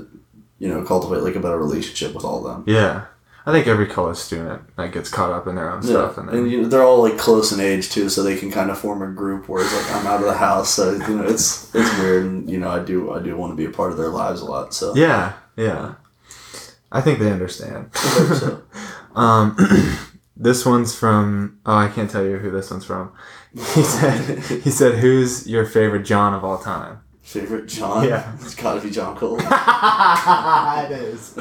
you know, cultivate like a better relationship with all of them. Yeah, I think every college student like gets caught up in their own stuff, and, then, and you they're all like close in age too, so they can kind of form a group where it's like I'm out of the house, so you know it's it's weird, and you know I do I do want to be a part of their lives a lot. So yeah, yeah. I think they understand. I so Um, this one's from. Oh, I can't tell you who this one's from. He said. He said, "Who's your favorite John of all time?" favorite John, Yeah. it's got to be John Cole. it is.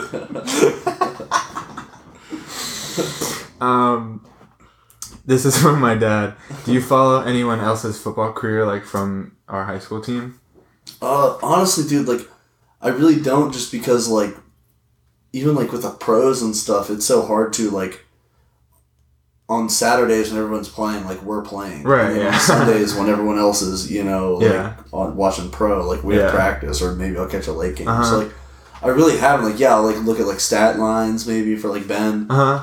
Um, this is from my dad. Do you follow anyone else's football career, like from our high school team? Uh, honestly, dude, like, I really don't just because, like, even like with the pros and stuff, it's so hard to like. On Saturdays when everyone's playing, like we're playing. Right, yeah. Sundays when everyone else is, you know, like Yeah. on watching pro, like we Yeah. have practice, or maybe I'll catch a late game. Uh-huh. So like, I really haven't like yeah, I'll like look at like stat lines maybe for like Ben, Uh huh.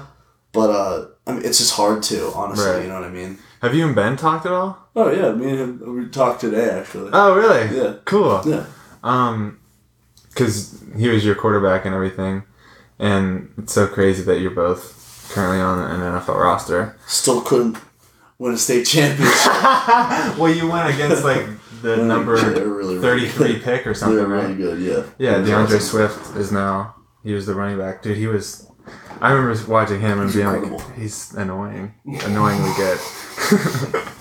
but uh, I mean it's just hard to honestly. Right. You know what I mean? Have you and Ben talked at all? Oh yeah, me and him we talked today actually. Oh, really? Yeah. Cool. Yeah. Um, because he was your quarterback and everything, and it's so crazy that you're both currently on an NFL roster. Still couldn't win a state championship. well, you went against like the They're number really, really 33 good. pick or something, They're right? really good. Yeah. Yeah, D'Andre awesome. Swift is now. He was the running back, dude. He was. I remember watching him and He's being incredible. like, he's annoying, annoyingly good.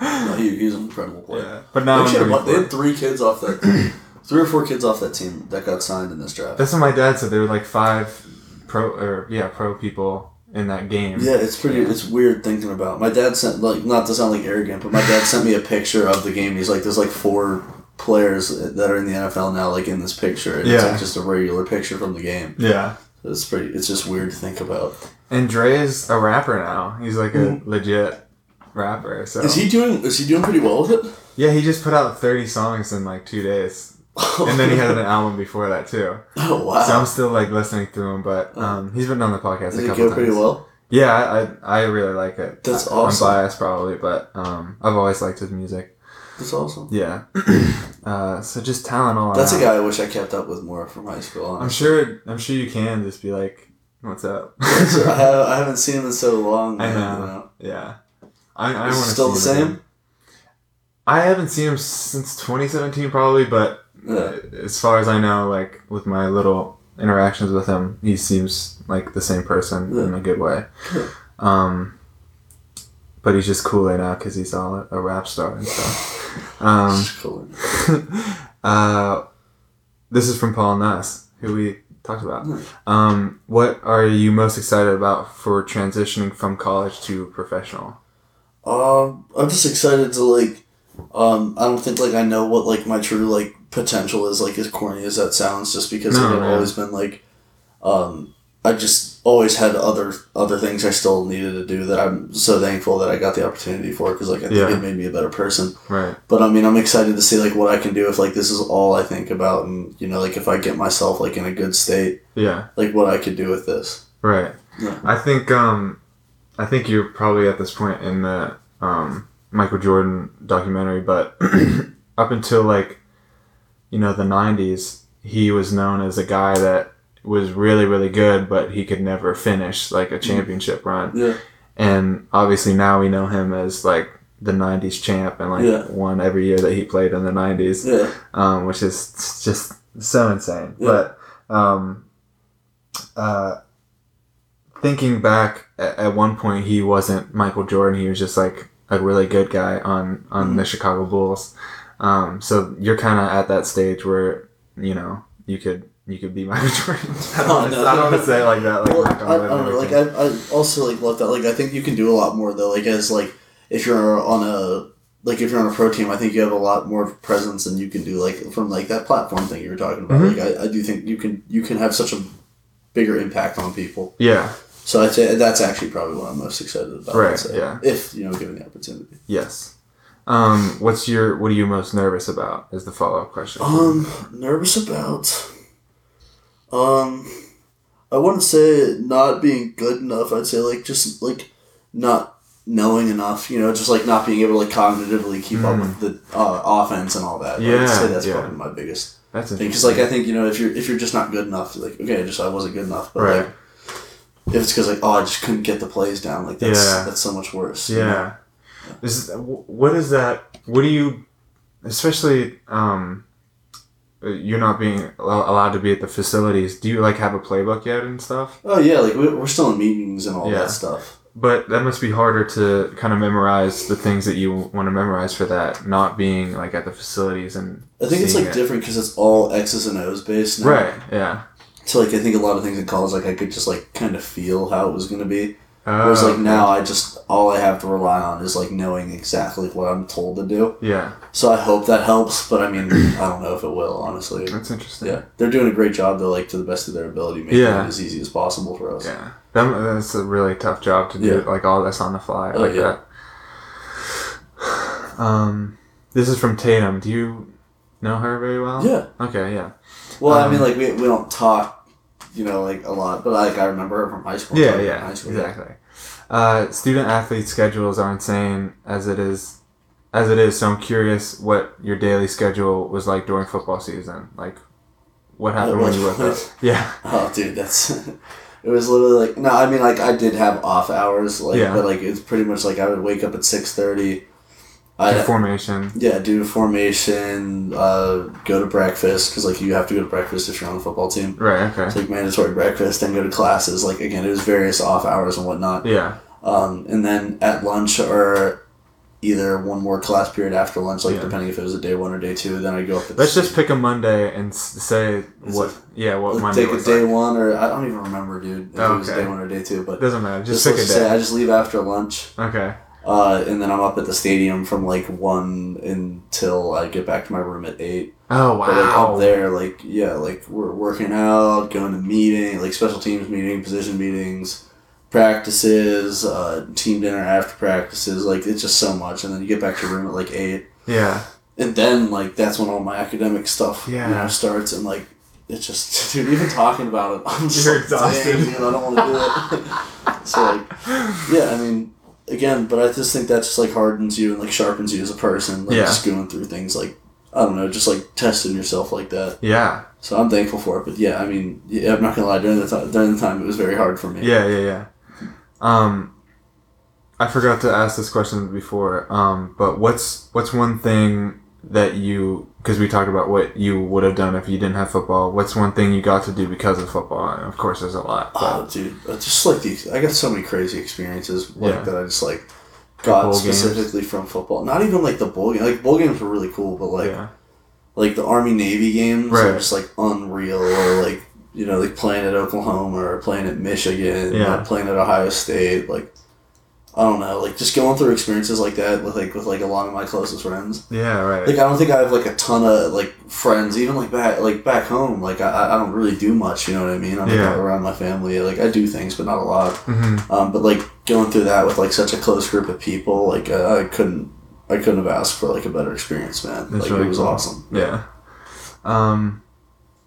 No, he, he's an incredible player. yeah, but now I'm actually had, they had three kids off that, three or four kids off that team that got signed in this draft. That's what my dad said. They were like five pro or yeah pro people in that game. Yeah, it's pretty. It's weird thinking about. My dad sent like not to sound like arrogant, but my dad sent me a picture of the game. He's like, "There's like four players that are in the NFL now, like in this picture, and it's Yeah. like just a regular picture from the game." Yeah. It's pretty. It's just weird to think about. And Dre is a rapper now. He's like a legit rapper. So Mm-hmm. Is he doing? Is he doing pretty well with it? yeah, he just put out thirty songs in like two days, and then he had an album before that too. oh wow! So I'm still like listening through him, but um, he's been on the podcast Does a it couple go times. pretty well? Yeah, I, I really like it. That's I- awesome. I'm biased probably, but um, I've always liked his music. That's awesome. Yeah. uh, so just talent all That's a guy I wish I kept up with more from high school. I'm sure. I'm sure you can just be like, "What's up?" I, have, I haven't seen him in so long. I know. know. Yeah. I, I it want to still the same? I haven't seen him since 2017, probably, but Yeah. as far as I know, like with my little interactions with him, he seems like the same person in a good way. Good. Um, but he's just cooler now because he's all a, a rap star and stuff. Um, cool. uh, this is from Paul Ness, who we talked about. Um, what are you most excited about for transitioning from college to professional? Um, I'm just excited to like. Um, I don't think like I know what like my true like potential is. Like as corny as that sounds, just because No, like, I've man. always been like, um, I just always had other other things I still needed to do that I'm so thankful that I got the opportunity for because like I think Yeah. it made me a better person. Right. But I mean, I'm excited to see like what I can do if like this is all I think about, and you know, like if I get myself like in a good state, Yeah. like what I could do with this. Right. Yeah. I think um, I think you're probably at this point in the um, Michael Jordan documentary, but up until like you know the '90s, he was known as a guy that was really really good, but he could never finish like a championship run. Yeah. And obviously now we know him as like the '90s champ and like Yeah. won every year that he played in the '90s Yeah. um, which is just so insane. Yeah. But um, uh, thinking back, at, at one point he wasn't Michael Jordan. He was just like a really good guy on on Mm-hmm. the Chicago Bulls. Um, so you're kind of at that stage where you know you could you could be Michael Jordan. I don't, Oh, no. I don't want to say it like that. Like well, I, I don't know. Like. I, I also like love that. Like I think you can do a lot more though. Like as like if you're on a like if you're on a pro team, I think you have a lot more presence than you can do. Like from like that platform thing you were talking about. Mhm. Like I, I do think you can you can have such a bigger impact on people. yeah. So I'd say that's actually probably what I'm most excited about. Right, say. yeah. If you know given the opportunity. Yes. Um, what's your what are you most nervous about? Is the follow up question. Um, nervous about. Um, I wouldn't say not being good enough. I'd say like just like not knowing enough. You know, just like not being able to like cognitively keep up with the uh, offense and all that. Mm. Yeah, I'd say that's yeah. probably my biggest That's thing. Because like I think you know if you're if you're just not good enough, like okay, just I wasn't good enough. But Right. like if it's because like oh I just couldn't get the plays down, like that's Yeah. that's so much worse. you know? Is what is that? What do you, especially um, you're not being allowed to be at the facilities. Do you like have a playbook yet and stuff? Oh yeah, like we- we're still in meetings and all Yeah. that stuff. But that must be harder to kind of memorize the things that you want to memorize for that, not being like at the facilities and. I think it's like it. different because it's all X's and O's based now. Right. Yeah. So like I think a lot of things in college like I could just like kind of feel how it was gonna be. Whereas like now, I just all I have to rely on is like knowing exactly what I'm told to do. Yeah, So I hope that helps, but I mean, I don't know if it will, honestly. that's interesting. Yeah, they're doing a great job though, like to the best of their ability, making Yeah. it as easy as possible for us. Yeah, that, that's a really tough job to do, Yeah. like all this on the fly, Oh, like yeah. that. Um, this is from Tatum. Do you know her very well? Yeah. Okay. Yeah. Well, I Um, mean, like we, we don't talk, you know, like a lot, but like I remember her from high school. Yeah. Yeah. high school, Exactly. Uh, student athlete schedules are insane as it is, as it is. So I'm curious what your daily schedule was like during football season. Like, what happened when you woke up? Yeah. Oh, dude, that's. it was literally like no, I mean like I did have off hours, like Yeah. but like it's pretty much like I would wake up at six thirty. I formation. yeah do formation, uh, go to breakfast because like you have to go to breakfast if you're on the football team. Right. Okay. It's like mandatory breakfast, and go to classes. Like again, it was various off hours and whatnot. Yeah. Um, and then at lunch or either one more class period after lunch, like Yeah. depending if it was a day one or day two. Then I go up. Let's just pick a Monday and say It's what. like- yeah. What Monday take a day like. one or I don't even remember, dude. If it was Okay. day one or day two, but Doesn't matter. Just, just, pick a say I just leave after lunch, Okay. Uh, and then I'm up at the stadium from like one until I get back to my room at eight. Oh wow! But like up there, like yeah, like we're working out, going to meeting, like special teams meeting, position meetings, practices, uh, team dinner after practices. Like it's just so much, and then you get back to your room at like eight, Yeah. and then like that's when all my academic stuff you Yeah. know starts, and like it's just dude, even talking about it, I'm just You're like, exhausted. Dang, dude, I don't want to do it. so like, yeah, I mean, again, but I just think that just like hardens you and like sharpens you as a person. Like Yeah. just going through things like I don't know, just like testing yourself like that. Yeah. So I'm thankful for it. But yeah, I mean, yeah, I'm not gonna lie. During the time, during the time, it was very hard for me. Yeah. Yeah. Yeah. Um, I forgot to ask this question before. Um, but what's what's one thing that you because we talked about what you would have done if you didn't have football. What's one thing you got to do because of football? And of course, there's a lot. But Oh, dude, just like these, I got so many crazy experiences like Yeah. that. I just like got Bowl games. specifically from football. Not even like the bowl game. Like bowl games were really cool, but like yeah. like the Army Navy games Right. are just like unreal. Or like you know, like playing at Oklahoma or playing at Michigan, Yeah. or playing at Ohio State. Like I don't know, like just going through experiences like that with like with like a lot of my closest friends. Yeah. Right. Like I don't think I have like a ton of like friends, even like back like back home. Like I, I don't really do much. You know what I mean? I'm like, Yeah. around my family. Like I do things, but not a lot. hmm Um, but like going through that with like such a close group of people, like uh, I couldn't I couldn't have asked for like a better experience, man. That's like really it was cool. awesome. Yeah. Um,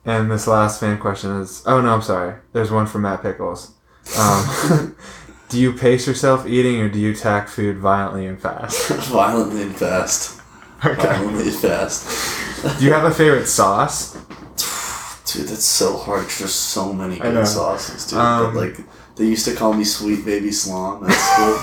and this last fan question is oh no, I'm sorry. There's one from Matt Pickles. Um, do you pace yourself eating or do you attack food violently and fast? Violently and fast. Okay. Violently and fast. Do you have a favorite sauce? Dude, that's so hard 'cause there's so many good sauces, dude. Um, but like they used to call me Sweet Baby Slom at school.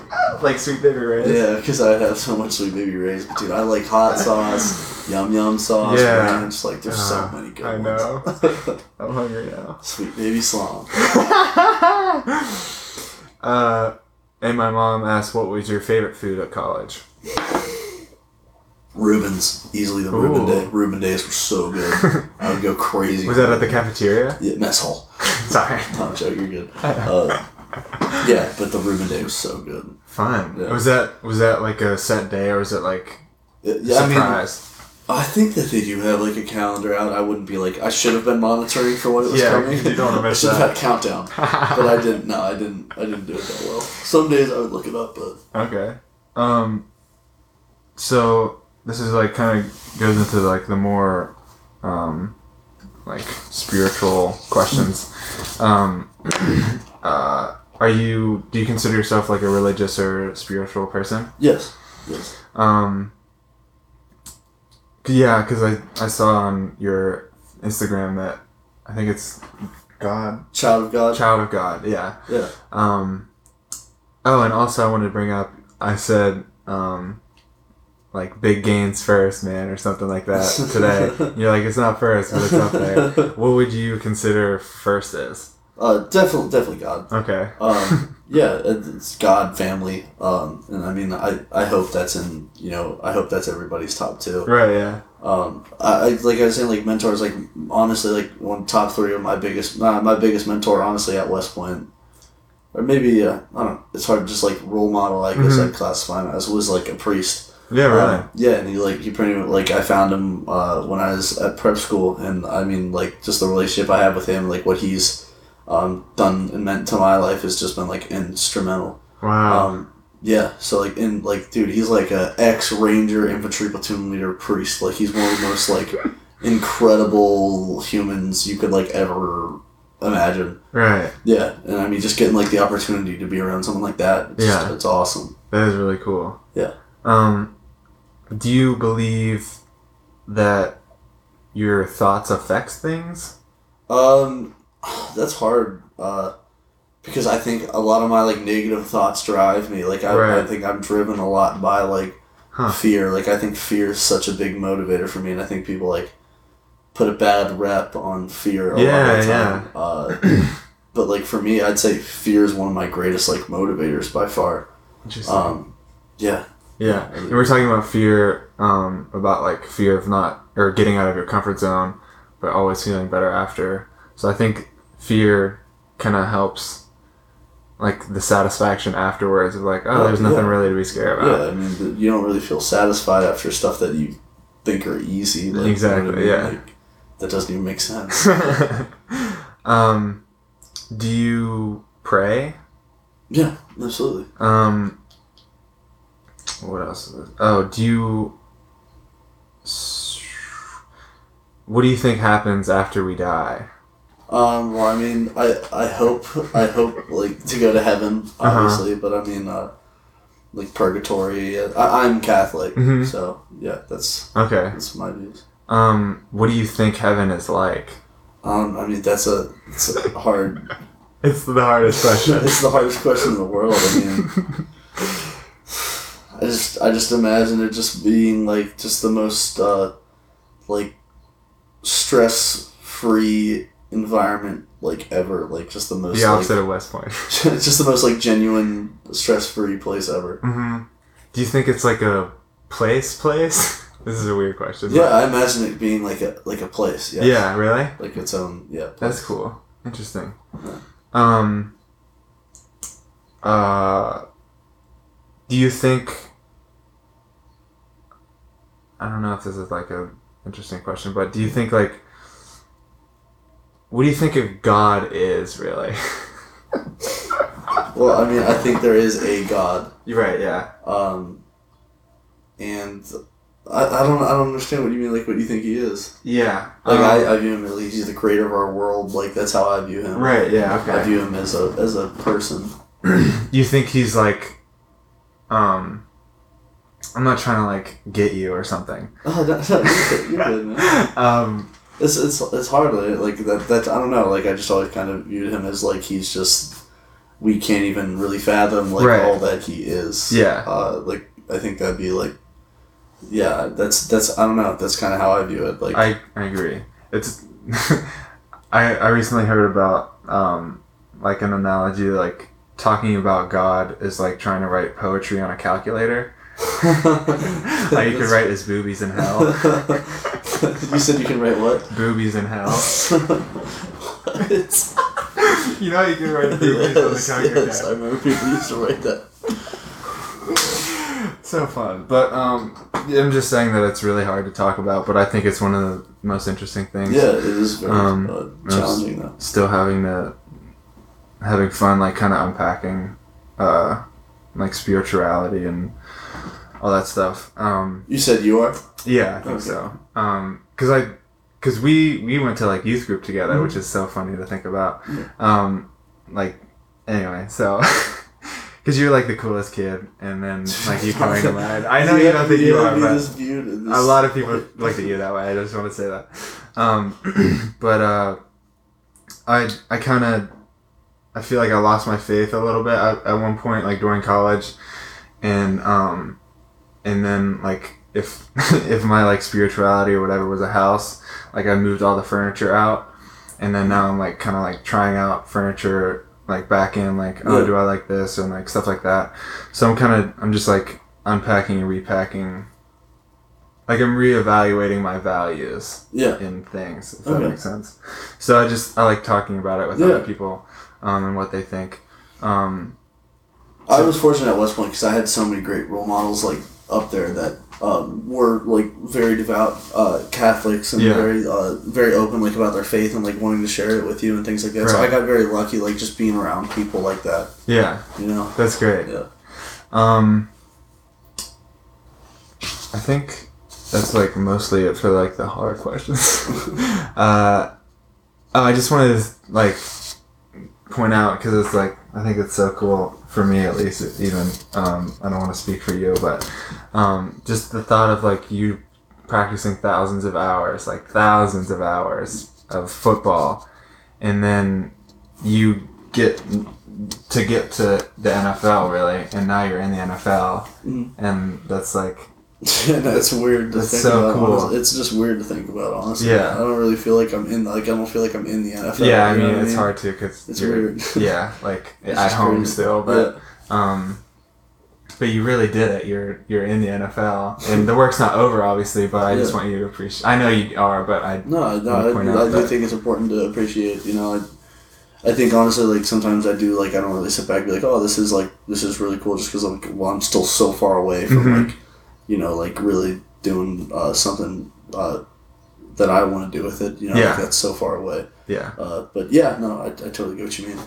Like sweet baby Ray's? Yeah, because I have so much Sweet Baby Ray's. But dude, I like hot sauce, yum yum sauce, Yeah. ranch. Like there's so Uh, many good I ones. know. I'm hungry now. Sweet Baby Slom. Uh, and my mom asked, "What was your favorite food at college?" Reuben's, easily the Reuben day. Reuben days were so good. I would go crazy. Was that at the cafeteria? yeah, mess hall? Sorry. Tom Joe, you're good. Uh, yeah, but the Reuben day was so good. Fun. Yeah. Was that was that like a set day or was it like Yeah, yeah, I mean, surprise? I think that they do have like a calendar out. I wouldn't be like I should have been monitoring for when it was Yeah, coming. you don't wanna I miss should have that. had a countdown, but I didn't. No, I didn't. I didn't do it that well. Some days I would look it up, but Okay. Um. So this is like kind of goes into like the more, um, like spiritual questions. Um. uh. Are you? Do you consider yourself like a religious or spiritual person? yes, yes. Um. Yeah, because I I saw on your Instagram that I think it's God, Child of God. child of God. Yeah. Yeah. Um, oh, and also I wanted to bring up. I said, um, like big gains first, man, or something like that today. You're like, it's not first, but it's up there. What would you consider first is? Uh, definitely, definitely God. Okay. Um, yeah, it's God, family, um, and I mean, I, I hope that's in you know, I hope that's everybody's top two. Right. Yeah. Um, I, I like I was saying, like mentors, like honestly, like one top three of my biggest, uh, my biggest mentor, honestly, at West Point, or maybe uh, I don't. know. It's hard to just like role model. I guess Mhm. I'd classify him as was like a priest. Yeah, Right. Um, yeah, and he like he pretty much like I found him uh, when I was at prep school, and I mean like just the relationship I have with him, like what he's um, done and meant to my life has just been like instrumental. wow. Um, yeah, so like in like dude, he's like a ex Ranger infantry platoon leader priest. Like he's one of the most like incredible humans you could like ever imagine. right. Yeah, and I mean just getting like the opportunity to be around someone like that, it's, Yeah. it's awesome. That is really cool. Yeah. Um, do you believe that your thoughts affects things? Um, that's hard. Uh, because I think a lot of my like negative thoughts drive me. Like I, I think I'm driven a lot by like Huh. fear. Like I think fear is such a big motivator for me, and I think people like put a bad rep on fear a Yeah, lot of the time. Uh, but like for me, I'd say fear is one of my greatest like motivators by far. Interesting. Um, yeah, yeah, and we're talking about fear, um, about like fear of not or getting out of your comfort zone, but always feeling better after. So I think fear kind of helps, like the satisfaction afterwards of like, oh, there's nothing yeah. really to be scared about. yeah. I mean, you don't really feel satisfied after stuff that you think are easy. Like, you know I Exactly, yeah. Like, that doesn't even make sense. um, do you pray? yeah, absolutely. Um, what else? Is it? Oh, do you? What do you think happens after we die? Um, well, I mean, I, I hope, I hope, like, to go to heaven, Uh-huh. obviously, but I mean, uh, like, purgatory, uh, I, I'm Catholic, Mhm. so, yeah, that's, Okay. that's my views. Um, what do you think heaven is like? Um, I mean, that's a, it's a hard, It's the hardest question. it's the hardest question in the world, I mean, I just, I just imagine it just being, like, just the most, uh, like, stress-free environment, like, ever, like, just the most, the opposite like, of West Point. it's just the most, like, genuine, stress-free place ever. hmm Do you think it's like a place? Place? This is a weird question. Yeah, I imagine it being like a like a place. Yeah. Yeah. Really? Like its own. Yeah. That's cool. Interesting. Um. Uh. Do you think? I don't know if this is like a interesting question, but do you think like? What do you think of God is really? Well, I mean, I think there is a God, You're right. Yeah. um, and I, I don't I don't understand what you mean. Like, what you think he is? Yeah. Like, um, I, I view him at least he's the creator of our world. Like, that's how I view him. right. Yeah. Okay. I view him as a as a person. you think he's like, um. I'm not trying to like get you or something. Oh, no, no, you're good, you're good, man. um. It's it's it's hard. Like that that I don't know. Like I just always kind of viewed him as like he's just we can't even really fathom like Right. all that he is. Yeah. Uh, like I think that'd be like, yeah. That's that's I don't know. That's kind of how I view it. Like I, I agree. It's I I recently heard about um like an analogy like talking about God is like trying to write poetry on a calculator. like you could write his boobies in hell. you said you can write what? boobies in hell. It's- You know you can write boobies on the yes, calculator. yes, I remember people used to write that. so fun. But um I'm just saying that it's really hard to talk about, but I think it's one of the most interesting things. Yeah, it is very Um, uh, challenging though. still having to having fun like kind of unpacking uh like spirituality and all that stuff um You said you are. yeah i think Okay. so um because i because we we went to like youth group together Mhm. which is so funny to think about Yeah. um like anyway so because you're like the coolest kid and then like you coming to mind. I know you don't think you are, but this viewed in this- a lot of people look at you that way. I just want to say that. Um, but uh, I I kind of I feel like I lost my faith a little bit at, at one point, like during college, and um, and then like if if my like spirituality or whatever was a house, like I moved all the furniture out, and then now I'm like kind of like trying out furniture like back in like oh Yeah. do I like this and like stuff like that. So I'm kind of I'm just like unpacking and repacking like I'm reevaluating my values Yeah. in things, if that makes sense. So I just I like talking about it with Yeah. other people um, and what they think. Um, I was fortunate at West Point because I had so many great role models like up there that um, were like very devout uh, Catholics and Yeah. very uh, very open like about their faith and like wanting to share it with you and things like that. So I got very lucky like just being around people like that. yeah, You know. that's great. Yeah. Um, I think that's like mostly it for like the hard questions. uh, oh, I just wanted to like point out because it's like I think it's so cool for me at least. Even um, I don't want to speak for you, but um, just the thought of like you practicing thousands of hours, like thousands of hours of football, and then you get to get to the NFL really, and now you're in the NFL, Mhm. and that's like that's weird to That's think so about. cool. It's just weird to think about, honestly. Yeah. I don't really feel like I'm in. Like I don't feel like I'm in the NFL. yeah, I mean it's hard to because It's weird. yeah like at home crazy. still, but um, but you really did it. You're you're in the NFL, and the work's not over obviously. But I just want you to appreciate. I know you are, but I No, no, I, out I do think it's important to appreciate. You know, I, I think honestly, like sometimes I do like I don't really sit back and be like, oh, this is like this is really cool, just because I'm well, I'm still so far away from Mhm. like, you know, like really doing uh, something uh, that I want to do with it. You know, Yeah. like that's so far away. yeah. Uh, but yeah, no, I, I totally get what you mean.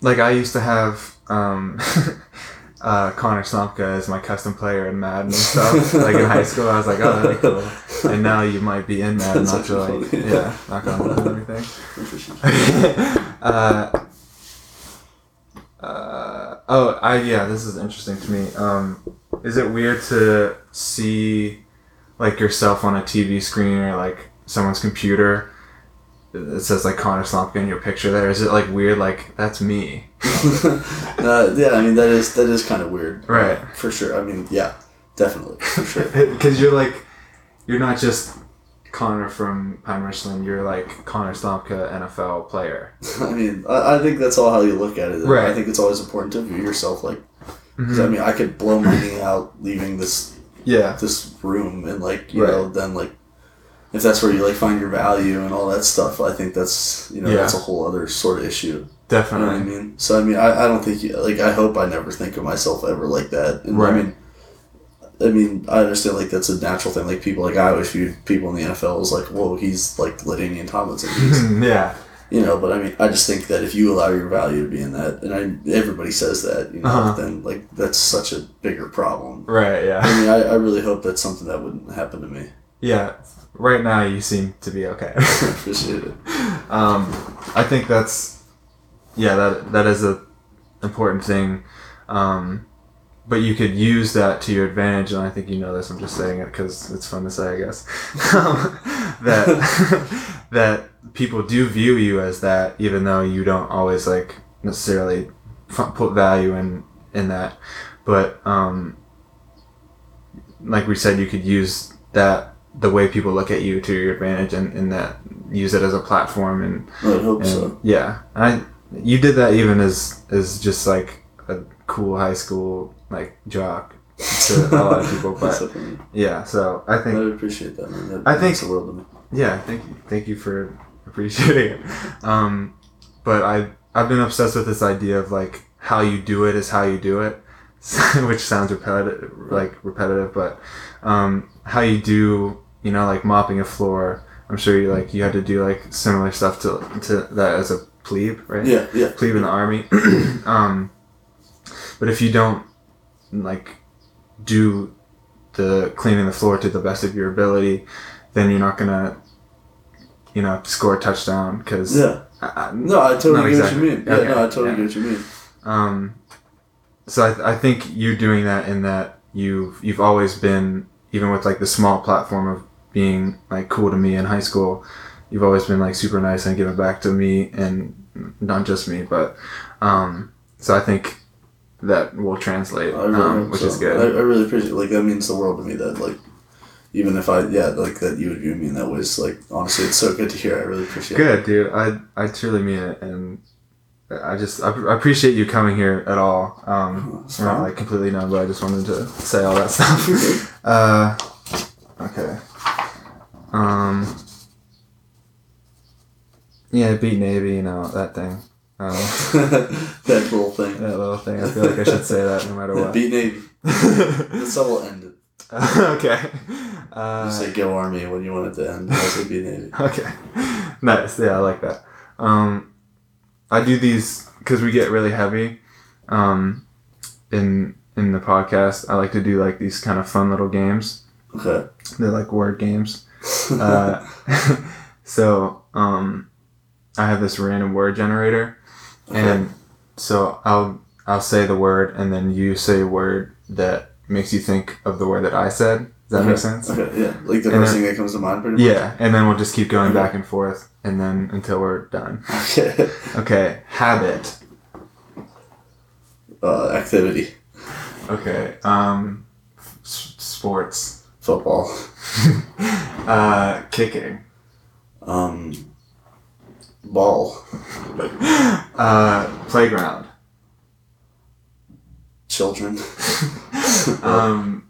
Like I used to have um, uh, Connor Slomka as my custom player in Madden and stuff. like in high school, I was like, oh, that'd be cool. And now you might be in Madden That's after like funny. yeah, knock on wood and everything. Uh, uh, oh, I yeah, this is interesting to me. Um, is it weird to see like yourself on a TV screen or like someone's computer? It says like Connor Slomka in your picture there. Is it like weird? Like that's me, uh, yeah, I mean that is that is kind of weird, Right. Uh, for sure. I mean, yeah, definitely, for sure. because you're like you're not just Connor from Pine Richland. You're like Connor Slomka, NFL player. I mean, I, I think that's all how you look at it. Right. I think it's always important to view yourself like. 'Cause, Mhm. I mean, I could blow my knee out leaving this Yeah, this room, and like you Right. know, then like if that's where you like find your value and all that stuff, I think that's you know Yeah. that's a whole other sort of issue. You know what I mean? So I mean, I, I don't think like I hope I never think of myself ever like that. And I mean, I mean, I understand like that's a natural thing. Like people, like I always viewed people in the NFL as like, whoa, he's like LaDainian Tomlinson. Yeah, you know, but I mean, I just think that if you allow your value to be in that, and I, everybody says that, you know, Uh-huh. then like that's such a bigger problem. right. Yeah. I mean, I, I really hope that's something that wouldn't happen to me. Yeah, right now you seem to be okay. Appreciate it. um, I think that's yeah that that is a important thing, um, but you could use that to your advantage, and I think you know this. I'm just saying it because it's fun to say, I guess. Um, that that people do view you as that, even though you don't always like necessarily f- put value in in that, but um, like we said, you could use that the way people look at you to your advantage and, and that use it as a platform and, I hope and so. yeah I you did that even as as just like a cool high school like jock to a lot of people but yeah so I think I appreciate that, man. That I think- the world to me. Yeah thank you. Thank you for appreciating it. Um but I I've been obsessed with this idea of like how you do it is how you do it which sounds repetitive like repetitive but um how you do you know like mopping a floor. I'm sure you like you had to do like similar stuff to to that as a plebe right? Yeah, yeah. plebe in the army. Um but if you don't like do the cleaning the floor to the best of your ability then you're not gonna you know score a touchdown because Yeah. No, I totally get exactly. what you mean. Yeah, Okay, no, I totally yeah. get what you mean. um, so I, th- I think you're doing that in that you've you've always been even with like the small platform of being like cool to me in high school. You've always been like super nice and giving back to me and not just me, but um, so I think that will translate, I really um, which so. is good. I, I really appreciate Like, that means the world to me that, like, even if I, yeah, like, that you would view me in that way is, like, honestly, it's so good to hear. I really appreciate it. Good, dude. I I truly mean it, and I just I, I appreciate you coming here at all. Um, It's I'm not like completely numb, but I just wanted to say all that stuff. uh, okay. Um. Yeah, beat Navy, you know that thing. Um, that little thing. that little thing. I feel like I should say that no matter what. Beat Navy. That's how we'll end it. okay. Uh, say go Army when you want it to end. Say Beat Navy. okay. Nice. Yeah, I like that. Um, I do these because we get really heavy. Um, in in the podcast, I like to do like these kind of fun little games. Okay. They're like word games. Uh, so um, I have this random word generator, and so I'll I'll say the word, and then you say a word that makes you think of the word that I said. Does that okay. make sense? Okay, yeah. Like the And first then- thing that comes to mind, pretty much. Yeah, and then we'll just keep going Okay. back and forth, and then until we're done. Okay. Okay, habit. Uh, activity. Okay, um, s- sports. Football. uh, kicking. Um, ball. Uh, playground. Children. Um,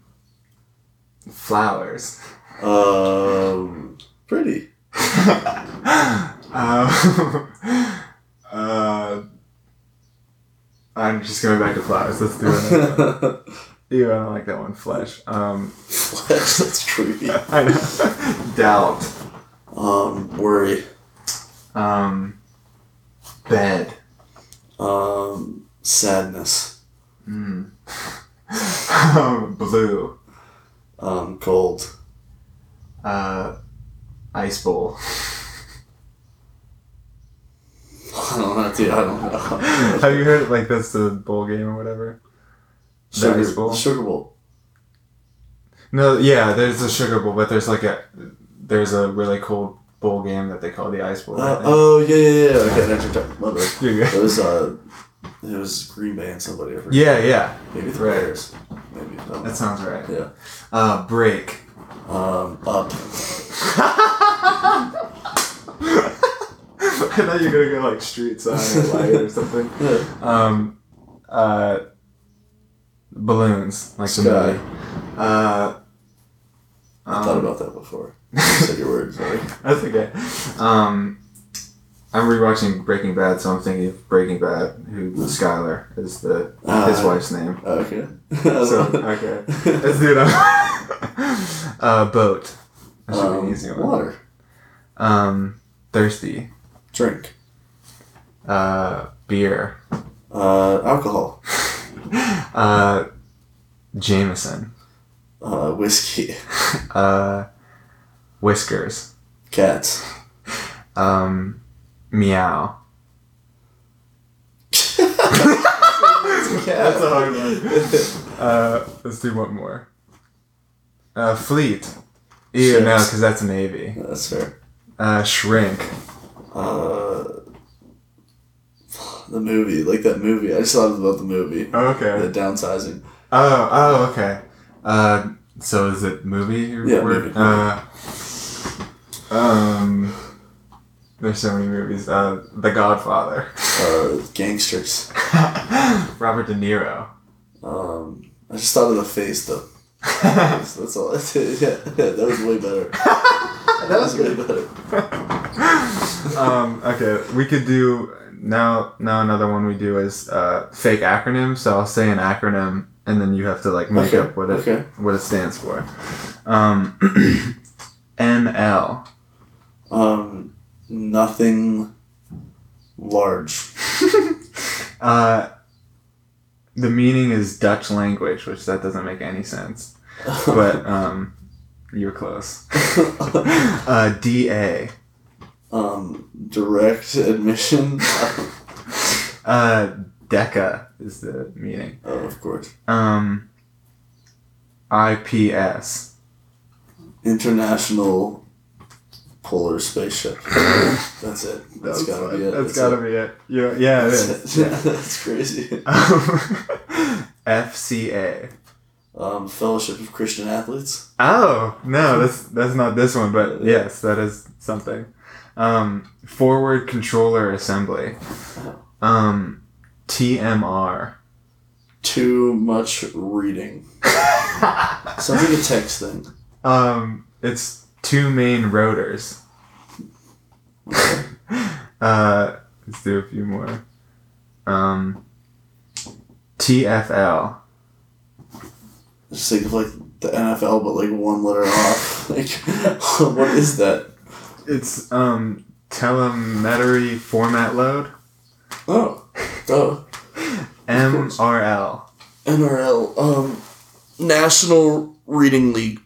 flowers. Um, pretty. um, uh, I'm just going back to flowers. Let's do it. Ew, I don't like that one. Flesh. Um, Flesh, that's creepy. I know. Doubt. Um, worry. Um, bed. Um, sadness. Mm. Blue. Um, cold. Uh, ice bowl. I don't know, dude. I don't know. Have you heard like that's the bowl game or whatever? The Sugar, ice bowl? Sugar bowl. No, yeah, there's a sugar bowl, but there's like a there's a really cool bowl game that they call the ice bowl. Uh, oh yeah, yeah, yeah. Okay, that's your turn. My bad. You're It was uh, it was Green Bay and somebody. I forget. Yeah, yeah, Maybe the Right. Bears. Maybe. I don't know. that sounds right. Yeah. Uh, break. Um, up. I thought you were gonna go like street sign or light or something. Yeah. Um, uh, balloons like the Sky. movie. Uh, I thought um, about that before. You said your word. Sorry. That's okay. Um, I'm rewatching Breaking Bad, so I'm thinking of Breaking Bad, who Skylar is the his Uh, wife's name. Okay. So okay, let's do it. uh, boat. That should be Um, an easy one. water. Um, thirsty. Drink. Uh, beer. Uh, alcohol. Uh, Jameson. Uh, whiskey. Uh, whiskers. Cats. Um, meow. That's a hard one. Uh, let's do one more. Uh, fleet. Ew, no, because that's Navy. That's fair. Uh, shrink. Uh, the movie, like that movie. I just thought about the movie. Oh, Okay. The downsizing. Oh, oh, okay. Uh, so is it movie? or Yeah, word? movie. Uh, um, there's so many movies. Uh, The Godfather. Uh, gangsters. Robert De Niro. Um, I just thought of the face though. That's, that's all. Yeah, yeah, that was way better. that was way better. um, okay, we could do now. Now another one we do is uh, fake acronym. So I'll say an acronym, and then you have to like make Okay, up what it okay. what it stands for. Um, NL. Um, nothing large. Uh, the meaning is Dutch language, which that doesn't make any sense. But um, you're close. Uh, DA. um, direct admission. Uh, DECA is the meaning. oh, of course. Um, IPS. International Polar Spaceship. That's it. That's gotta be it. That's gotta be it. Yeah, yeah, it is. Yeah, that's crazy. Um, FCA. Um, Fellowship of Christian Athletes. Oh no, that's that's not this one, but yes, that is something. Um, forward controller assembly. Um, TMR. Too much reading. Sounds like a text thing. Um, it's two main rotors. Uh, let's do a few more. Um, TFL. Just think of like the NFL, but like one letter off. Like, what is that? It's um telemetry format load. Oh, oh, MRL. NRL, um, National Reading League.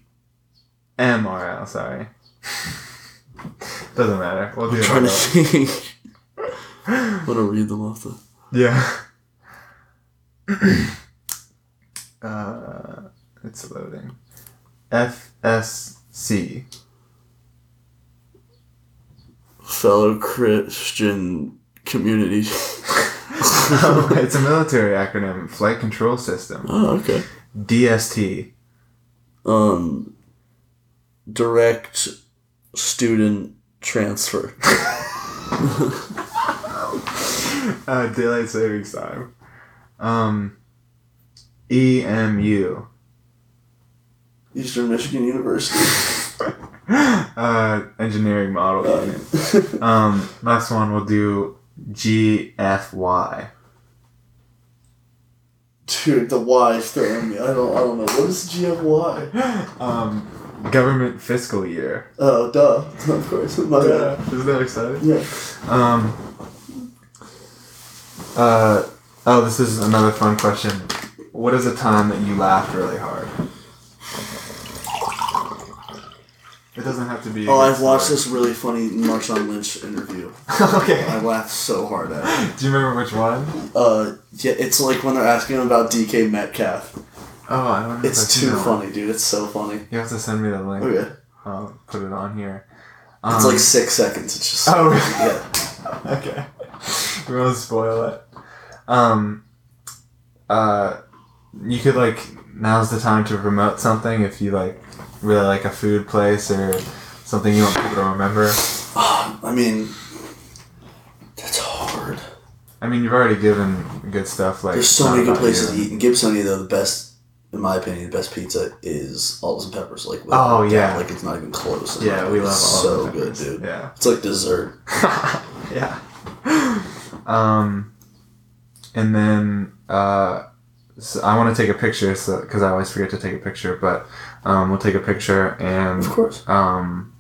MRL. Sorry. Doesn't matter. We'll do I'm trying to think. I'm gonna read them off the. Yeah. uh, it's loading. FSC. Fellow Christian Community. Oh, it's a military acronym. Flight Control System. Oh, okay. DST. Um, direct student transfer. Uh, daylight savings time. Um, EMU. Eastern Michigan University. uh, engineering model Uh, unit. Um, last one we'll do GFY. Dude, the Y is throwing me. I don't. I don't know. What is GFY? Um, government fiscal year. Oh, duh. Of course. My bad. Isn't that exciting? Yeah. Um. Uh. Oh, this is another fun question. What is a time that you laughed really hard? It doesn't have to be. Oh, I've watched story. this really funny Marshawn Lynch interview. okay. I laughed so hard at it. Do you remember which one? Uh, yeah, it's like when they're asking him about DK Metcalf. Oh, I don't know. It's too that one. funny, dude. It's so funny. You have to send me the link. Okay. I'll put it on here. It's Um, like six seconds. It's just. Oh, really? Yeah. okay. We won't spoil it. Um, uh, you could like now's the time to promote something if you like really like a food place or something you want people to remember. I mean, that's hard. I mean, you've already given good stuff. Like There's so many good places You. to eat. In Gibsonia, though, the best, in my opinion, the best pizza is Olives and Peppers. Like, Oh, yeah. like it's not even close. Yeah, we love it's all so good, dude. Yeah. It's like dessert. yeah. Um, and then uh, so I want to take a picture, so because I always forget to take a picture, but um, we'll take a picture and Of course. um,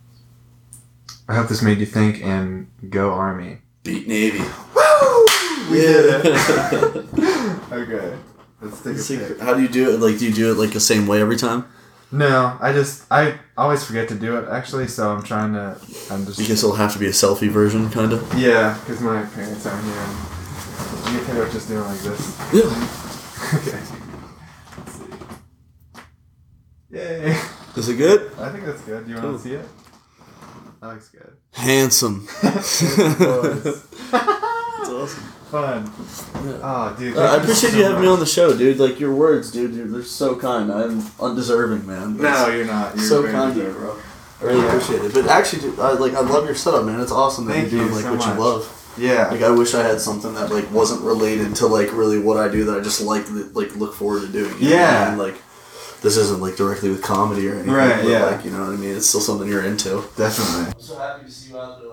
I hope this made you think and go Army. Beat Navy. Woo! We did it. okay, let's take a pic. how do you do it? Like, do you do it like the same way every time? No, I just I always forget to do it actually, so I'm trying to. I'm just Because it'll have to be a selfie version, kind of. yeah, because my parents aren't here. And you think I'm just doing it like this. Yeah. okay. Let's see. Yay. Is it good? I think that's good. Do you want Cool. to see it? That looks good. Handsome. That's awesome. Fun. Yeah. Oh, dude. Uh, I appreciate so you having me on the show, dude. Like your words, dude. You're, they're so kind. I'm undeserving, man. No, you're not. You're so kind of you, bro. I really appreciate it. But actually, dude, I, like I love your setup, man. It's awesome that Thank you're doing you like so what much. you love. Yeah. Like I wish I had something that like wasn't related to like really what I do that I just like like look forward to doing. you I Yeah. mean? Like this isn't like directly with comedy or anything. Right, But, yeah. Like you know what I mean? It's still something you're into. Definitely. I'm so happy to see you out there.